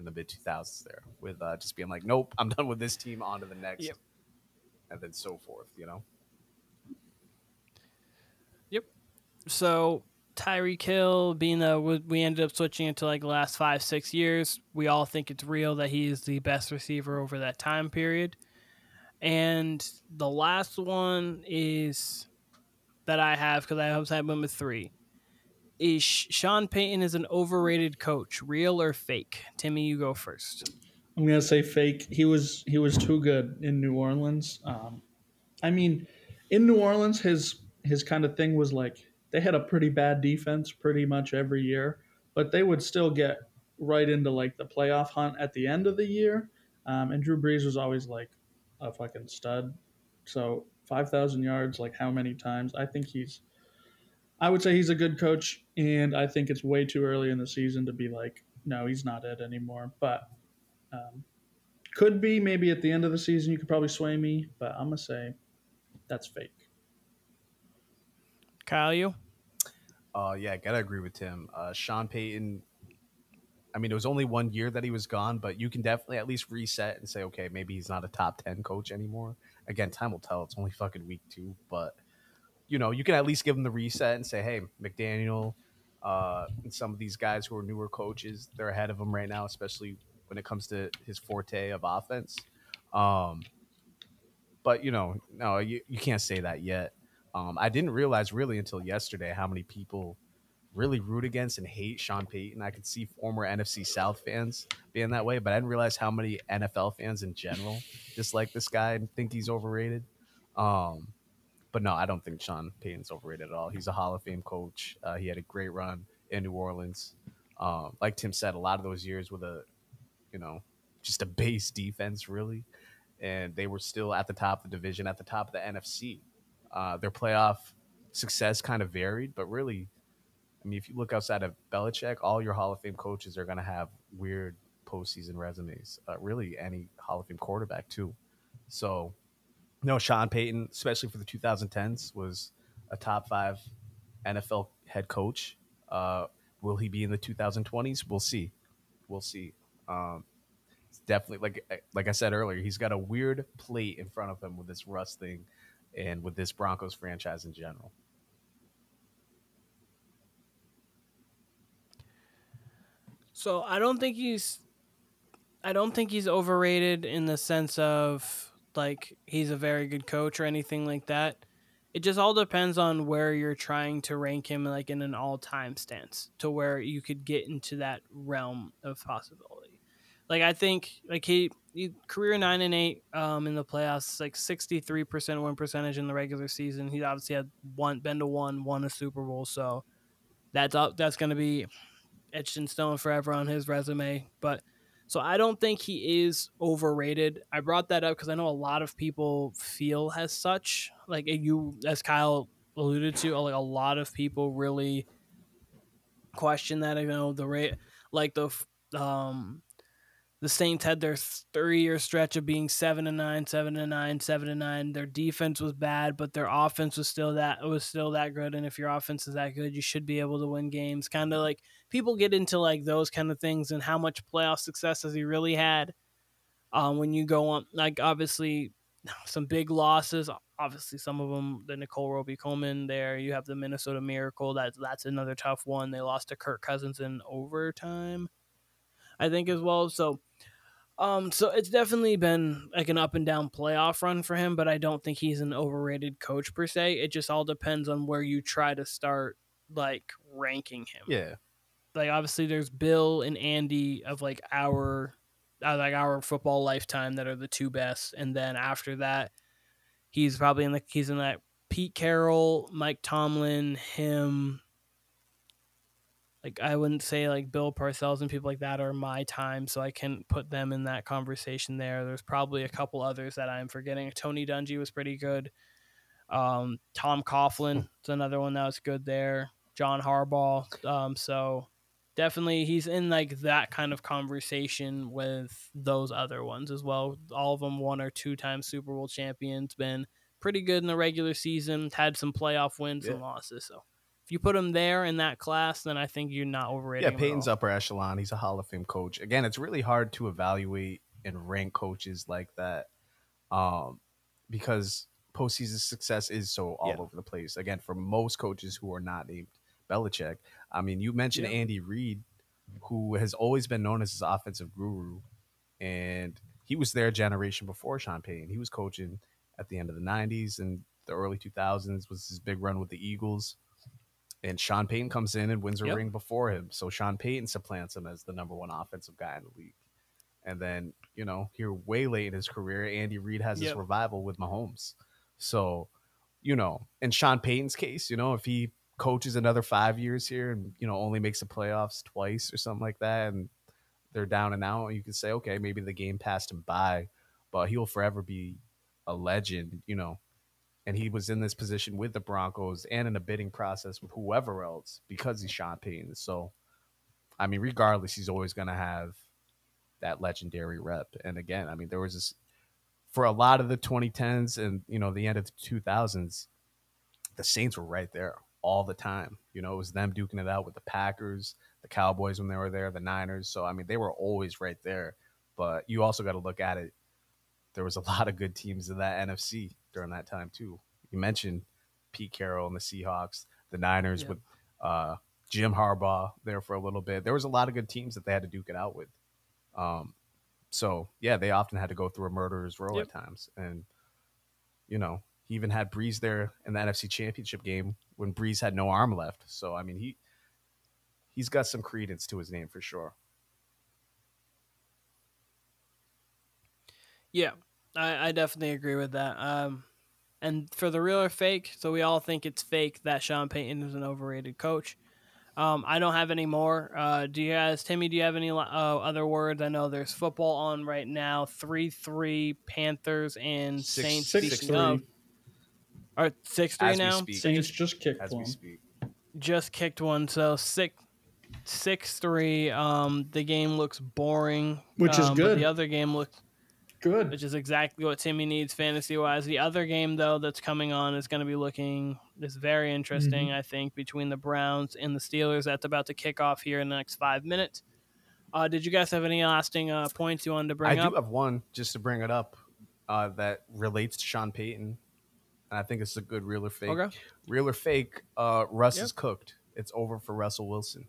in the mid 2000s there, with uh, just being like, nope, I'm done with this team, on to the next, Yep. and then so forth. You know. So Tyreek Hill being the we ended up switching it to like the last five six years, we all think it's real that he is the best receiver over that time period. And the last one is that I have because I was had number three. Is Sean Payton is an overrated coach, real or fake? Timmy, you go first. I'm gonna say fake. He was he was too good in New Orleans. Um, I mean, in New Orleans, his his kind of thing was like they had a pretty bad defense pretty much every year, but they would still get right into like the playoff hunt at the end of the year. Um, and Drew Brees was always like a fucking stud. So five thousand yards, like how many times? I think he's. I would say he's a good coach, and I think it's way too early in the season to be like, no, he's not it anymore. But um, could be maybe at the end of the season. You could probably sway me, but I'm gonna say that's fake. Kyle, you? Uh, yeah, gotta agree with Tim. Uh, Sean Payton. I mean, it was only one year that he was gone, but you can definitely at least reset and say, okay, maybe he's not a top ten coach anymore. Again, time will tell. It's only fucking week two, but you know, you can at least give him the reset and say, hey, McDaniel, uh, and some of these guys who are newer coaches, they're ahead of him right now, especially when it comes to his forte of offense. Um, but you know, no, you, you can't say that yet. Um, I didn't realize really until yesterday how many people really root against and hate Sean Payton. I could see former NFC South fans being that way, but I didn't realize how many NFL fans in general dislike this guy and think he's overrated. Um, but no, I don't think Sean Payton's overrated at all. He's a Hall of Fame coach. Uh, he had a great run in New Orleans. Um, like Tim said, a lot of those years with a, you know, just a base defense really, and they were still at the top of the division, at the top of the NFC. Uh, their playoff success kind of varied, but really, I mean, if you look outside of Belichick, all your Hall of Fame coaches are going to have weird postseason resumes. Uh, really, any Hall of Fame quarterback too. So, no, Sean Payton, especially for the 2010s, was a top five NFL head coach. Uh, will he be in the 2020s? We'll see. We'll see. Um, it's definitely like like I said earlier, he's got a weird plate in front of him with this Russ thing, and with this Broncos franchise in general. So I don't think he's I don't think he's overrated in the sense of like he's a very good coach or anything like that. It just all depends on where you're trying to rank him like in an all-time stance to where you could get into that realm of possibility. Like I think like he, career 9 and 8 um in the playoffs like 63% win percentage in the regular season. He obviously had one been to one, won a Super Bowl, so that's up that's going to be etched in stone forever on his resume. But So I don't think he is overrated. I brought that up because I know a lot of people feel as such. Like you, as Kyle alluded to, like a lot of people really question that. You know the rate, like the um the Saints had their three year stretch of being seven and nine, seven and nine, seven and nine. Their defense was bad, but their offense was still that was still that good. And if your offense is that good, you should be able to win games. Kind of like people get into like those kind of things and how much playoff success has he really had. Um, when you go on, like obviously some big losses. Obviously, some of them the Nickell Robey-Coleman. There, you have the Minnesota Miracle. That's that's another tough one. They lost to Kirk Cousins in overtime, I think, as well. So um, so it's definitely been like an up and down playoff run for him, but I don't think he's an overrated coach per se. It just all depends on where you try to start like ranking him. Yeah. Like obviously there's Bill and Andy of like our uh, like our football lifetime that are the two best, and then after that, he's probably in the he's in that Pete Carroll, Mike Tomlin, him, like I wouldn't say like Bill Parcells and people like that are my time, so I can put them in that conversation there. There's probably a couple others that I'm forgetting. Tony Dungy was pretty good. Um, Tom Coughlin is another one that was good there. John Harbaugh. Um, so definitely he's in like that kind of conversation with those other ones as well. All of them one or two times Super Bowl champions, been pretty good in the regular season, had some playoff wins Yeah. and losses. So you put him there in that class, then I think you're not overrating. Yeah, Payton's upper echelon. He's a Hall of Fame coach. Again, it's really hard to evaluate and rank coaches like that, um, because postseason success is so all Yeah. over the place. Again, for most coaches who are not named Belichick, I mean, you mentioned Yeah. Andy Reid, who has always been known as his offensive guru, and he was their generation before Sean Payton. He was coaching at the end of the '90s and the early 2000s. Was his big run with the Eagles and Sean Payton comes in and wins a Yep. ring before him. So Sean Payton supplants him as the number one offensive guy in the league. And then, you know, here way late in his career, Andy Reid has Yep. revival with Mahomes. So, you know, in Sean Payton's case, you know, if he coaches another five years here and, you know, only makes the playoffs twice or something like that, and they're down and out, you can say, okay, maybe the game passed him by, but he'll forever be a legend, you know, and he was in this position with the Broncos and in a bidding process with whoever else because he's Sean Payton. So, I mean, regardless, he's always going to have that legendary rep. And again, I mean, there was this for a lot of the 2010s and you know the end of the 2000s, the Saints were right there all the time. You know, it was them duking it out with the Packers, the Cowboys when they were there, the Niners. So I mean, they were always right there. But you also got to look at it. There was a lot of good teams in that NFC during that time too. You mentioned Pete Carroll and the Seahawks, the Niners Yeah. with uh, Jim Harbaugh there for a little bit. There was a lot of good teams that they had to duke it out with. Um, so yeah, they often had to go through a murderer's row Yep. at times, and you know he even had Brees there in the NFC Championship game when Brees had no arm left. So I mean he he's got some credence to his name for sure. Yeah, I, I definitely agree with that. Um, and for the real or fake, so we all think it's fake that Sean Payton is an overrated coach. Um, I don't have any more. Uh, do you guys, Timmy? Do you have any uh, other words? I know there's football on right now. Three three Panthers and Six- Saints. Six speaking three. of, or six three As now. Saints just kicked As one. we speak, just kicked one, so six six three. Um, the game looks boring, Which is um, but good. the other game looks Good. which is exactly what Timmy needs fantasy wise. The other game though that's coming on is going to be looking is very interesting. Mm-hmm. I think between the Browns and the Steelers that's about to kick off here in the next five minutes. Uh, did you guys have any lasting uh, points you wanted to bring I up? I do have one just to bring it up uh, that relates to Sean Payton, and I think it's a good real or fake. Okay. Real or fake? Uh, Russ Yep. is cooked. It's over for Russell Wilson.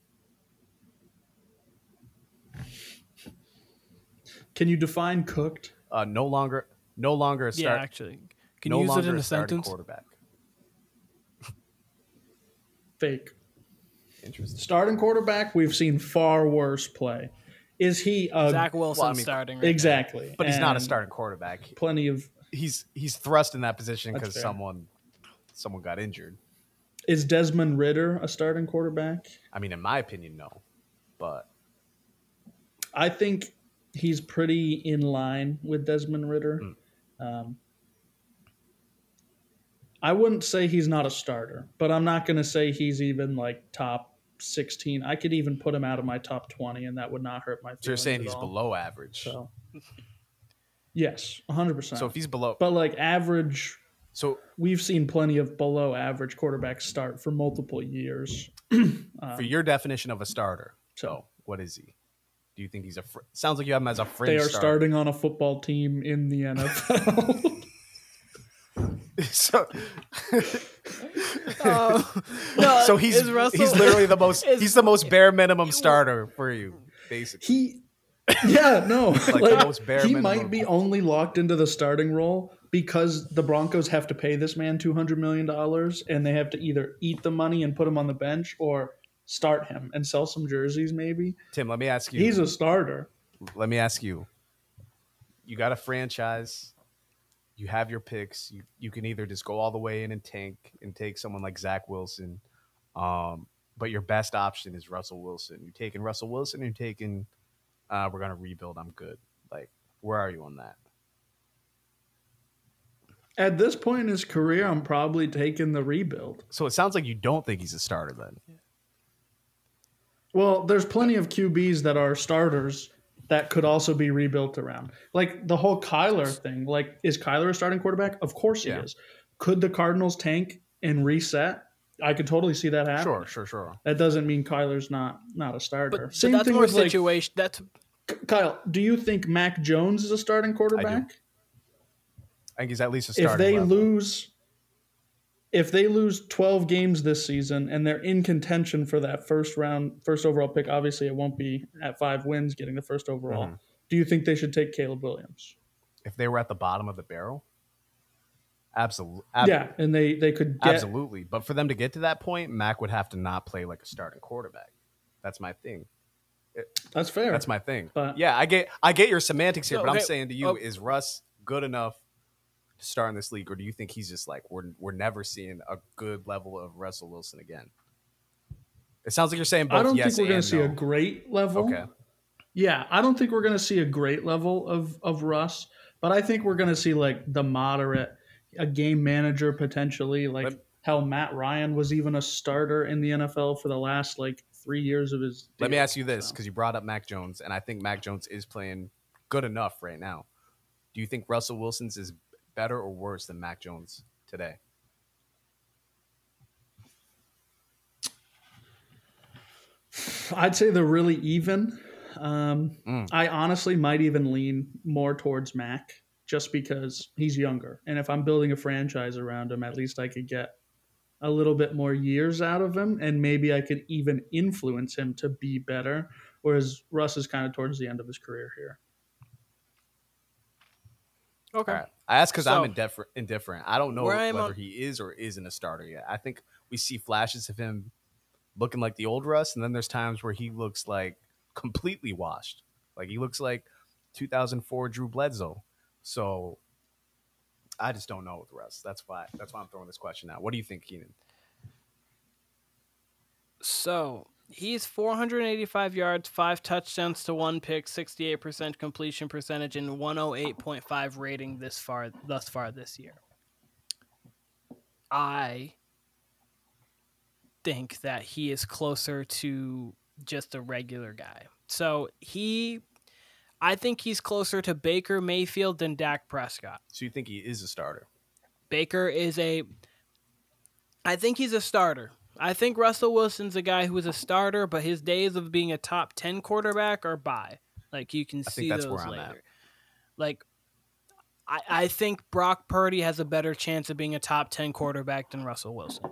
Can you define cooked? Uh, no longer, no longer a yeah, start. actually, can no you use it in a starting sentence? Quarterback. Fake. Interesting. Starting quarterback, we've seen far worse play. Is he a Zach Wilson well, I mean, starting. Right now. exactly? But he's not a starting quarterback. Plenty of He's he's thrust in that position because someone someone got injured. is Desmond Ridder a starting quarterback? I mean, in my opinion, no. But I think he's pretty in line with Desmond Ridder. Um, I wouldn't say he's not a starter, but I'm not going to say he's even like top 16. I could even put him out of my top 20, and that would not hurt my feelings. So you're saying he's all. below average. So, yes, 100%. So if he's below, but like average, so we've seen plenty of below average quarterbacks start for multiple years. Um, for your definition of a starter, so what is he? Do you think he's a? Fr- sounds like you have him as a fringe. they are starter. starting on a football team in the NFL. so, Uh, no, so he's Russell, he's literally the most is- he's the most bare minimum starter for you, basically. he yeah no Like like, the most bare he minimum. might be only locked into the starting role because the broncos have to pay this man 200 million dollars and they have to either eat the money and put him on the bench or start him and sell some jerseys maybe Tim, let me ask you. he's a starter let me ask you. You got a franchise. You have your picks. You you can either just go all the way in and tank and take someone like Zach Wilson, um, but your best option is Russell Wilson. You're taking Russell Wilson? You're taking? Uh, we're gonna rebuild. I'm good. Like, where are you on that? at this point in his career i'm probably taking the rebuild So it sounds like you don't think he's a starter then. Well there's plenty of qb's that are starters that could also be rebuilt around like the whole kyler thing like is kyler a starting quarterback of course he Yeah. is could the cardinals tank and reset i could totally see that happen Sure, sure, sure. That doesn't mean Kyler's not not a starter. but, but Same that's thing more with like situation. That's Kyle. Do you think Mac Jones is a starting quarterback? I think he's at least a starter. If they level. lose, if they lose twelve games this season and they're in contention for that first round, first overall pick, obviously it won't be at five wins getting the first overall. Mhm. Do you think they should take Caleb Williams? if they were at the bottom of the barrel, absolutely, yeah, and they they could get absolutely. But for them to get to that point, Mac would have to not play like a starting quarterback. That's my thing. that's fair. That's my thing. But- yeah, I get I get your semantics here, So, but I'm saying to you, oh. is Russ good enough to start in this league, or do you think he's just like we're we're never seeing a good level of Russell Wilson again? It sounds like you're saying both. I don't yes think we're going to see no. a great level. Okay, Yeah, I don't think we're going to see a great level of of Russ, but I think we're going to see like the moderate, a game manager potentially. Like Let- hell, Matt Ryan was even a starter in the NFL for the last like three years of his. let me ask you this so. because you brought up Mac Jones, and I think Mac Jones is playing good enough right now. Do you think Russell Wilson's is better or worse than Mac Jones today? I'd say they're really even. Um, Mm. I honestly might even lean more towards Mac just because he's younger, and if I'm building a franchise around him, at least I could get a little bit more years out of him, and maybe I could even influence him to be better. Whereas Russ is kind of towards the end of his career here. okay. All right. I ask because I'm So- indifferent. Indifferent. I don't know whether on- he is or isn't a starter yet. I think we see flashes of him looking like the old Russ, and then there's times where he looks like completely washed. Like he looks like 2004 Drew Bledsoe. So I just don't know with Russ. That's why. That's why I'm throwing this question out. What do you think, Keenan? So he's 485 yards, five touchdowns to one pick, 68% completion percentage, and 108.5 rating this far thus far this year. I think that he is closer to just a regular guy. So he, I think he's closer to Baker Mayfield than Dak Prescott. So you think he is a starter? Baker is a. I think he's a starter. I think Russell Wilson's a guy who is a starter, but his days of being a top ten quarterback are by. Like you can I think see that's those where I'm later. at. Like, I I think Brock Purdy has a better chance of being a top ten quarterback than Russell Wilson.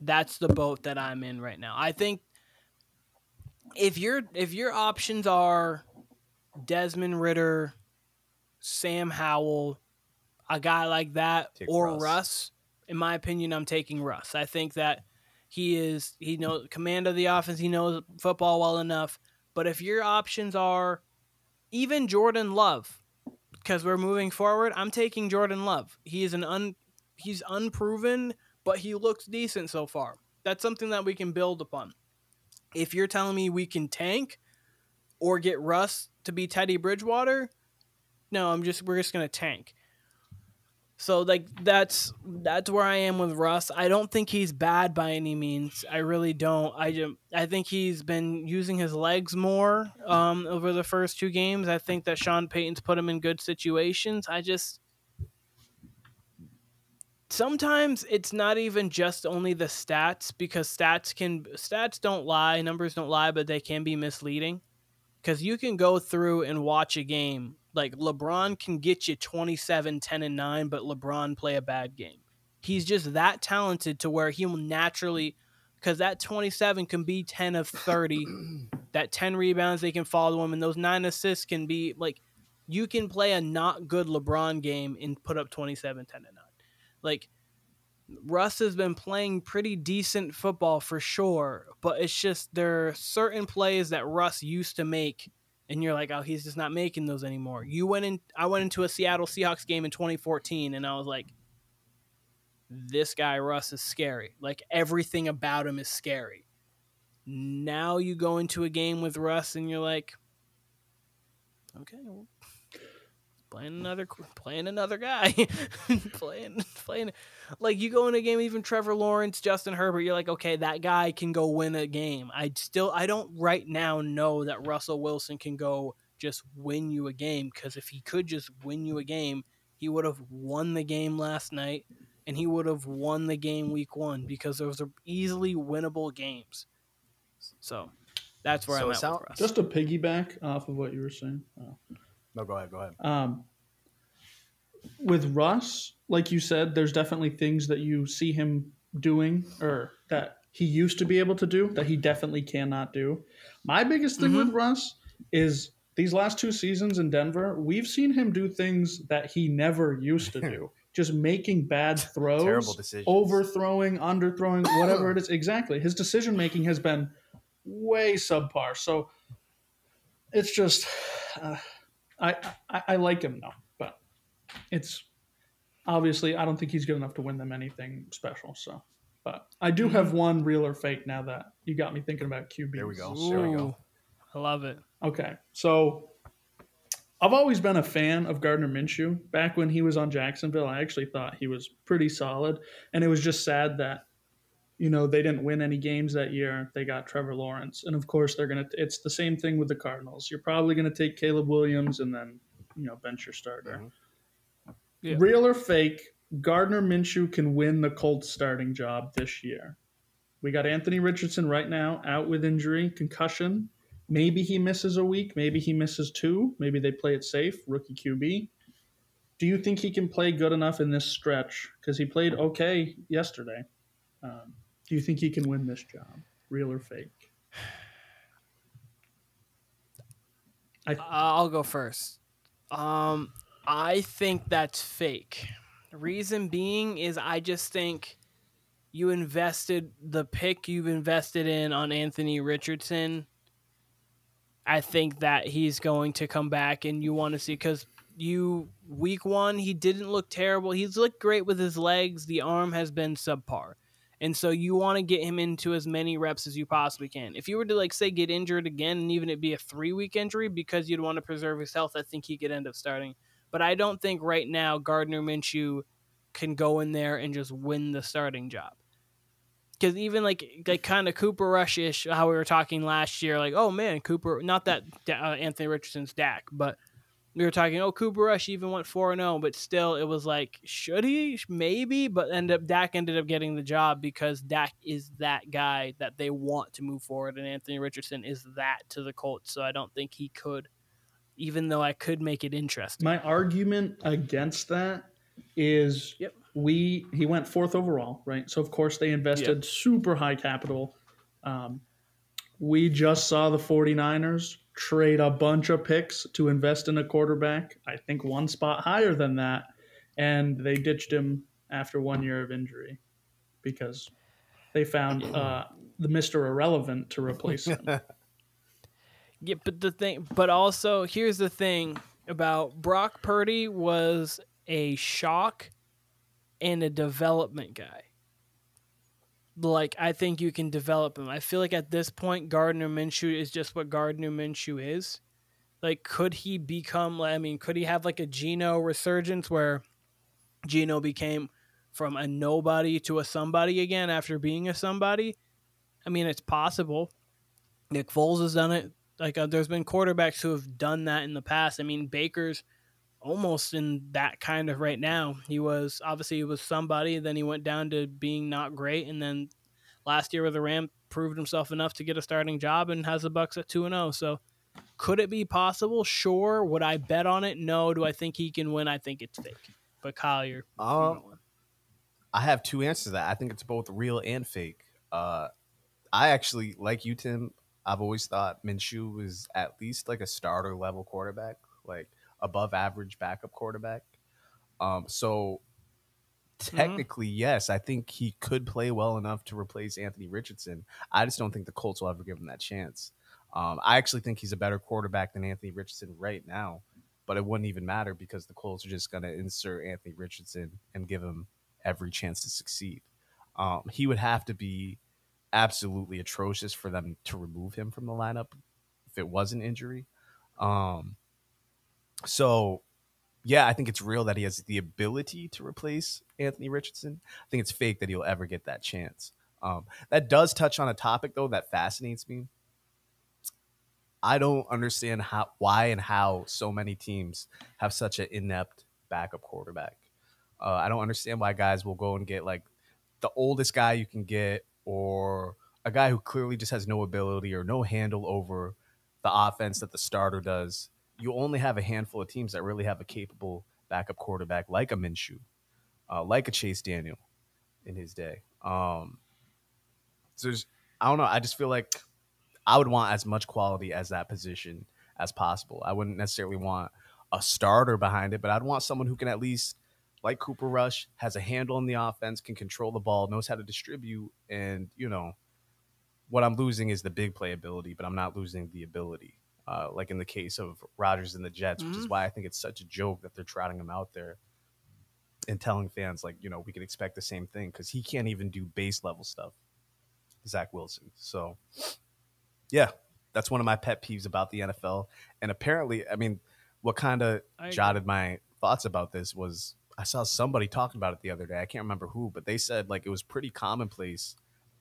That's the boat that I'm in right now. I think if your if your options are Desmond Ridder, Sam Howell, a guy like that, Take or Russ. Russ. In my opinion, I'm taking Russ. I think that he is he knows command of the offense. He knows football well enough. But if your options are even Jordan Love, because we're moving forward, I'm taking Jordan Love. He is an un he's unproven, but he looks decent so far. That's something that we can build upon. If you're telling me we can tank, or get Russ to be Teddy Bridgewater, no, I'm just we're just gonna tank. So like that's that's where I am with Russ. I don't think he's bad by any means. I really don't. I just, I think he's been using his legs more um, over the first two games. I think that Sean Payton's put him in good situations. I just sometimes it's not even just only the stats because stats can stats don't lie, numbers don't lie, but they can be misleading. Cuz you can go through and watch a game like LeBron can get you 27, 10 and 9, but LeBron play a bad game. He's just that talented to where he will naturally cuz that 27 can be 10 of 30. that 10 rebounds they can follow him and those 9 assists can be like you can play a not good LeBron game and put up 27, 10 and 9. Like Russ has been playing pretty decent football for sure, but it's just there are certain plays that Russ used to make and you're like, "Oh, he's just not making those anymore." You went in I went into a Seattle Seahawks game in 2014 and I was like, "This guy Russ is scary. Like everything about him is scary." Now you go into a game with Russ and you're like, "Okay, well, playing another playing another guy playing playing like you go in a game even Trevor Lawrence Justin Herbert you're like okay that guy can go win a game I still I don't right now know that Russell Wilson can go just win you a game cuz if he could just win you a game he would have won the game last night and he would have won the game week 1 because those are easily winnable games so that's where So I'm it at sound- with Russ. Just to piggyback off of what you were saying. Oh. No, go ahead. Go ahead. Um, with Russ, like you said, there's definitely things that you see him doing or that he used to be able to do that he definitely cannot do. My biggest thing with Russ is these last two seasons in Denver, we've seen him do things that he never used to do. Just making bad throws, Terrible decisions. overthrowing, underthrowing, whatever it is. Exactly. His decision making has been way subpar. So it's just, uh, I, I I like him though, but it's obviously I don't think he's good enough to win them anything special. So, but I do mm-hmm. have one real or fake now that you got me thinking about QB. There we go. There we go. I love it. Okay, so I've always been a fan of Gardner Minshew. Back when he was on Jacksonville, I actually thought he was pretty solid, and it was just sad that you know they didn't win any games that year. They got Trevor Lawrence, and of course they're gonna. It's the same thing with the Cardinals. You're probably gonna take Caleb Williams and then you know bench your starter. Mhm. Yeah. Real or fake? Gardner Minshew can win the Colts starting job this year. We got Anthony Richardson right now out with injury, concussion. Maybe he misses a week. Maybe he misses two. Maybe they play it safe. Rookie QB. Do you think he can play good enough in this stretch? Because he played okay yesterday. Um, do you think he can win this job? Real or fake? Uh, I'll go first. Um, I think that's fake. Reason being is I just think you invested the pick you've invested in on Anthony Richardson. I think that he's going to come back and you want to see because you week one he didn't look terrible. He's looked great with his legs. The arm has been subpar. And so you want to get him into as many reps as you possibly can. If you were to like say get injured again and even it be a three week injury because you'd want to preserve his health, I think he could end up starting. But I don't think right now Gardner Minshew can go in there and just win the starting job. Because even like like kind of Cooper Rush ish, how we were talking last year, like oh man, Cooper, not that uh, Anthony Richardson's Dak, but we were talking, oh, Cooper Rush even went 4 0, but still it was like, should he? Maybe, but end up Dak ended up getting the job because Dak is that guy that they want to move forward, and Anthony Richardson is that to the Colts. So I don't think he could, even though I could make it interesting. My argument against that is Yep. we he went fourth overall, right? So of course they invested super high capital. Um, we just saw the 49ers trade a bunch of picks to invest in a quarterback. I think one spot higher than that, and they ditched him after one year of injury because they found uh, the Mister Irrelevant to replace him. Yeah, but the thing, but also here's the thing about Brock Purdy was a shock and a development guy. Like I think you can develop him. I feel like at this point, Gardner Minshew is just what Gardner Minshew is. Like, could he become? I mean, could he have like a Geno resurgence where Geno became from a nobody to a somebody again after being a somebody? I mean, it's possible. Nick Foles has done it. Like, uh, there's been quarterbacks who have done that in the past. I mean, Baker's almost in that kind of right now. He was obviously he was somebody, then he went down to being not great, and then last year with the Ram proved himself enough to get a starting job and has the Bucs at two and zero. Oh. So could it be possible? Sure. Would I bet on it? No. Do I think he can win? I think it's fake. But Kyle, you're, um, I have two answers to that. I think it's both real and fake. Uh, I actually like you, Tim. I've always thought Minshew was at least like a starter level quarterback. Like above average backup quarterback. Um, so mm-hmm. technically, mm-hmm. yes, I think he could play well enough to replace Anthony Richardson. I just don't think the Colts will ever give him that chance. Um, I actually think he's a better quarterback than Anthony Richardson right now, but it wouldn't even matter because the Colts are just going to insert Anthony Richardson and give him every chance to succeed. Um, he would have to be absolutely atrocious for them to remove him from the lineup if it was an injury. Um, so, yeah, I think it's real that he has the ability to replace Anthony Richardson. I think it's fake that he'll ever get that chance. Um, that does touch on a topic though that fascinates me. I don't understand how, why, and how so many teams have such an inept backup quarterback. Uh, I don't understand why guys will go and get like the oldest guy you can get, or a guy who clearly just has no ability or no handle over the offense that the starter does you only have a handful of teams that really have a capable backup quarterback like a Minshew, uh, like a Chase Daniel in his day. Um, so there's, I don't know. I just feel like I would want as much quality as that position as possible. I wouldn't necessarily want a starter behind it, but I'd want someone who can at least, like Cooper Rush, has a handle on the offense, can control the ball, knows how to distribute, and you know, what I'm losing is the big playability, but I'm not losing the ability uh, like in the case of Rodgers and the Jets, mm-hmm. which is mm-hmm. why I think it's such a joke that they're trotting him out there and telling fans like, you know, we can expect the same thing because he can't even do base level stuff. Zach Wilson. So, yeah, that's one of my pet peeves about the NFL. And apparently, I mean, what kind of jotted my thoughts about this was I saw somebody talking about it the other day. I can't remember who, but they said like it was pretty commonplace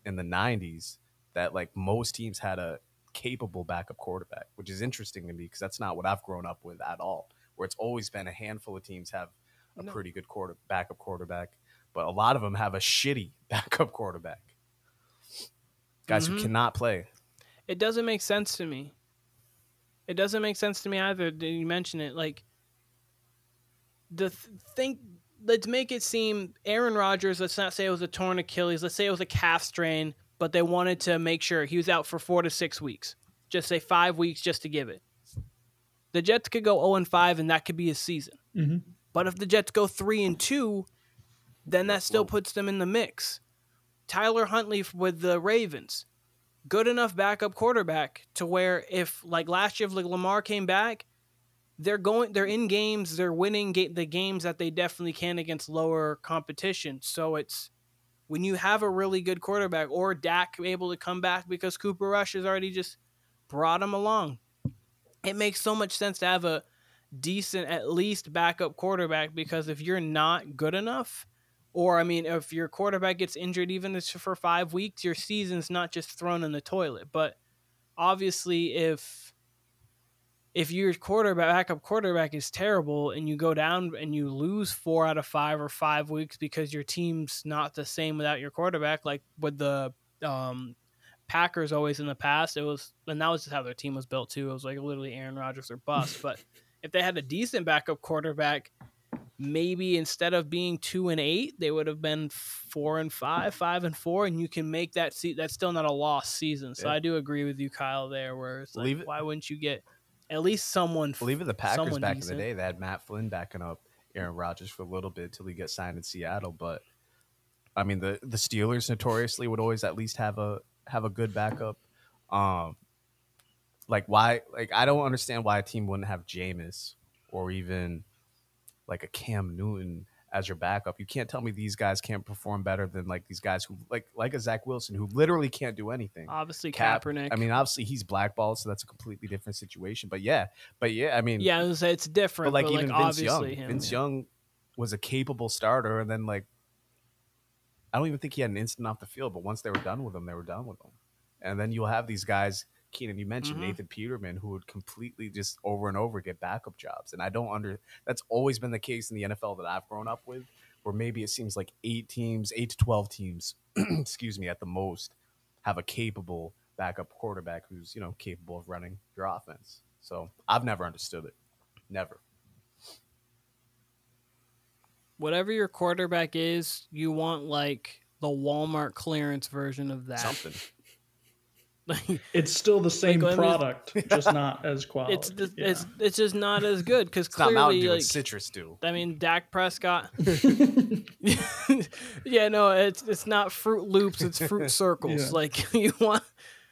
in the 90s that like most teams had a capable backup quarterback, which is interesting to me because that's not what I've grown up with at all. Where it's always been a handful of teams have a no. pretty good quarter backup quarterback, but a lot of them have a shitty backup quarterback. Guys mm-hmm. who cannot play. It doesn't make sense to me. It doesn't make sense to me either. Did you mention it? Like the th- thing. Let's make it seem Aaron Rodgers. Let's not say it was a torn Achilles. Let's say it was a calf strain but they wanted to make sure he was out for four to six weeks. Just say five weeks just to give it. The Jets could go 0 and 5, and that could be his season. Mm-hmm. But if the Jets go 3 and 2, then that still puts them in the mix. Tyler Huntley with the Ravens, good enough backup quarterback to where if like last year, if like Lamar came back, they're going, they're in games, they're winning ga- the games that they definitely can against lower competition. So it's when you have a really good quarterback or Dak able to come back because Cooper Rush has already just brought him along. It makes so much sense to have a decent, at least backup quarterback because if you're not good enough, or I mean, if your quarterback gets injured even for five weeks, your season's not just thrown in the toilet. But obviously, if if your quarterback backup quarterback is terrible and you go down and you lose four out of five or five weeks because your team's not the same without your quarterback, like with the um, Packers always in the past, it was and that was just how their team was built too. It was like literally Aaron Rodgers or bust. but if they had a decent backup quarterback, maybe instead of being two and eight, they would have been four and five, five and four, and you can make that see that's still not a lost season. So yeah. I do agree with you, Kyle, there where it's like, why wouldn't you get at least someone. Believe in the Packers back decent. in the day, they had Matt Flynn backing up Aaron Rodgers for a little bit till he got signed in Seattle. But I mean, the the Steelers notoriously would always at least have a have a good backup. Um, like why? Like I don't understand why a team wouldn't have Jameis or even like a Cam Newton as your backup. You can't tell me these guys can't perform better than like these guys who like like a Zach Wilson who literally can't do anything. Obviously, Cap- Kaepernick. I mean, obviously he's blackballed, so that's a completely different situation. But yeah, but yeah, I mean, yeah, I was gonna say it's different, but like but even like Vince Young, him. Vince Young was a capable starter, and then like I don't even think he had an instant off the field. But once they were done with him, they were done with him. And then you'll have these guys. Keenan, you mentioned Mhm. Nathan Peterman, who would completely just over and over get backup jobs, and I don't under. That's always been the case in the NFL that I've grown up with, where maybe it seems like eight teams, eight to twelve teams, excuse me, at the most, have a capable backup quarterback who's you know capable of running your offense. So I've never understood it, never. Whatever your quarterback is, you want like the Walmart clearance version of that. Something. Like, It's still the same let me- product, just not as quality. it's just, Yeah. it's it's just not as good because It's not Mountain clearly Dew, like it's Citrus Dew. I mean Dak Prescott. yeah, no, it's it's not Fruit Loops, it's Fruit Circles. Yeah. Like you want,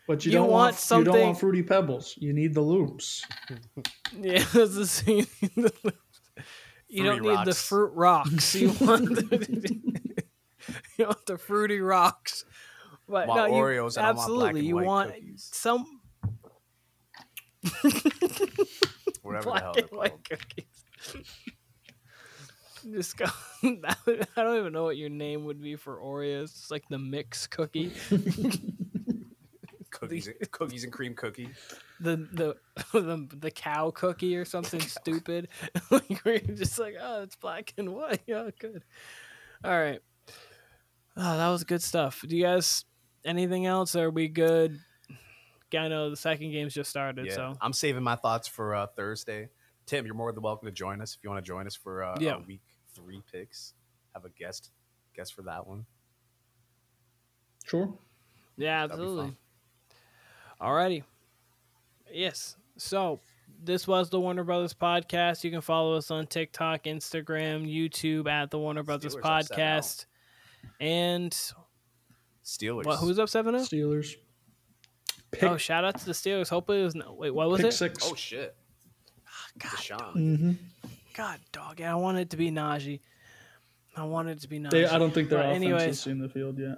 but you, you don't want want, you something- don't want fruity pebbles. You need the loops. yeah, it's the same. you don't Fruity need the fruit rocks. You want the, you want the fruity rocks. But Want no, you, Oreos, I don't want black absolutely, and you want cookies. some Whatever the black hell and white cookies. Just go. I don't even know what your name would be for Oreos. It's like the mix cookie. Cookies, and- cookies and cream cookie. the the the, the cow cookie or something stupid. like where you're just like, oh, it's black and white. Yeah, oh, good. All right. Oh, that was good stuff. Do you guys anything else? Are we good? I know the second game's just started, Yeah, so I'm saving my thoughts for uh, Thursday. Tim, you're more than welcome to join us if you want to join us for uh, Yeah. our week three picks. Have a guest guest for that one. Sure. yeah, absolutely. fun. Alrighty. Yes. So this was the Warner Brothas podcast. You can follow us on TikTok, Instagram, YouTube at the Warner Brothas Steelers podcast. And Steelers. what? Who's up seven zero? Steelers. Pick, Oh, shout out to the Steelers. Hopefully it was no. Wait, what was pick it? six. Oh shit! God, Deshaun. hmm God, dog. I want it to be Najee. I want it to be Najee. They, I don't think their But offense anyways, has seen the field yet.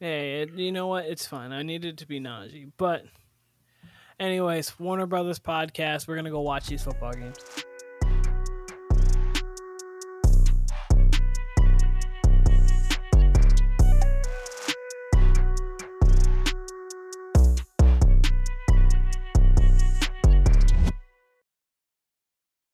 Hey, it, you know what? It's fine. I needed it to be Najee. But, anyways, Warner Brothas podcast. We're gonna go watch these football games.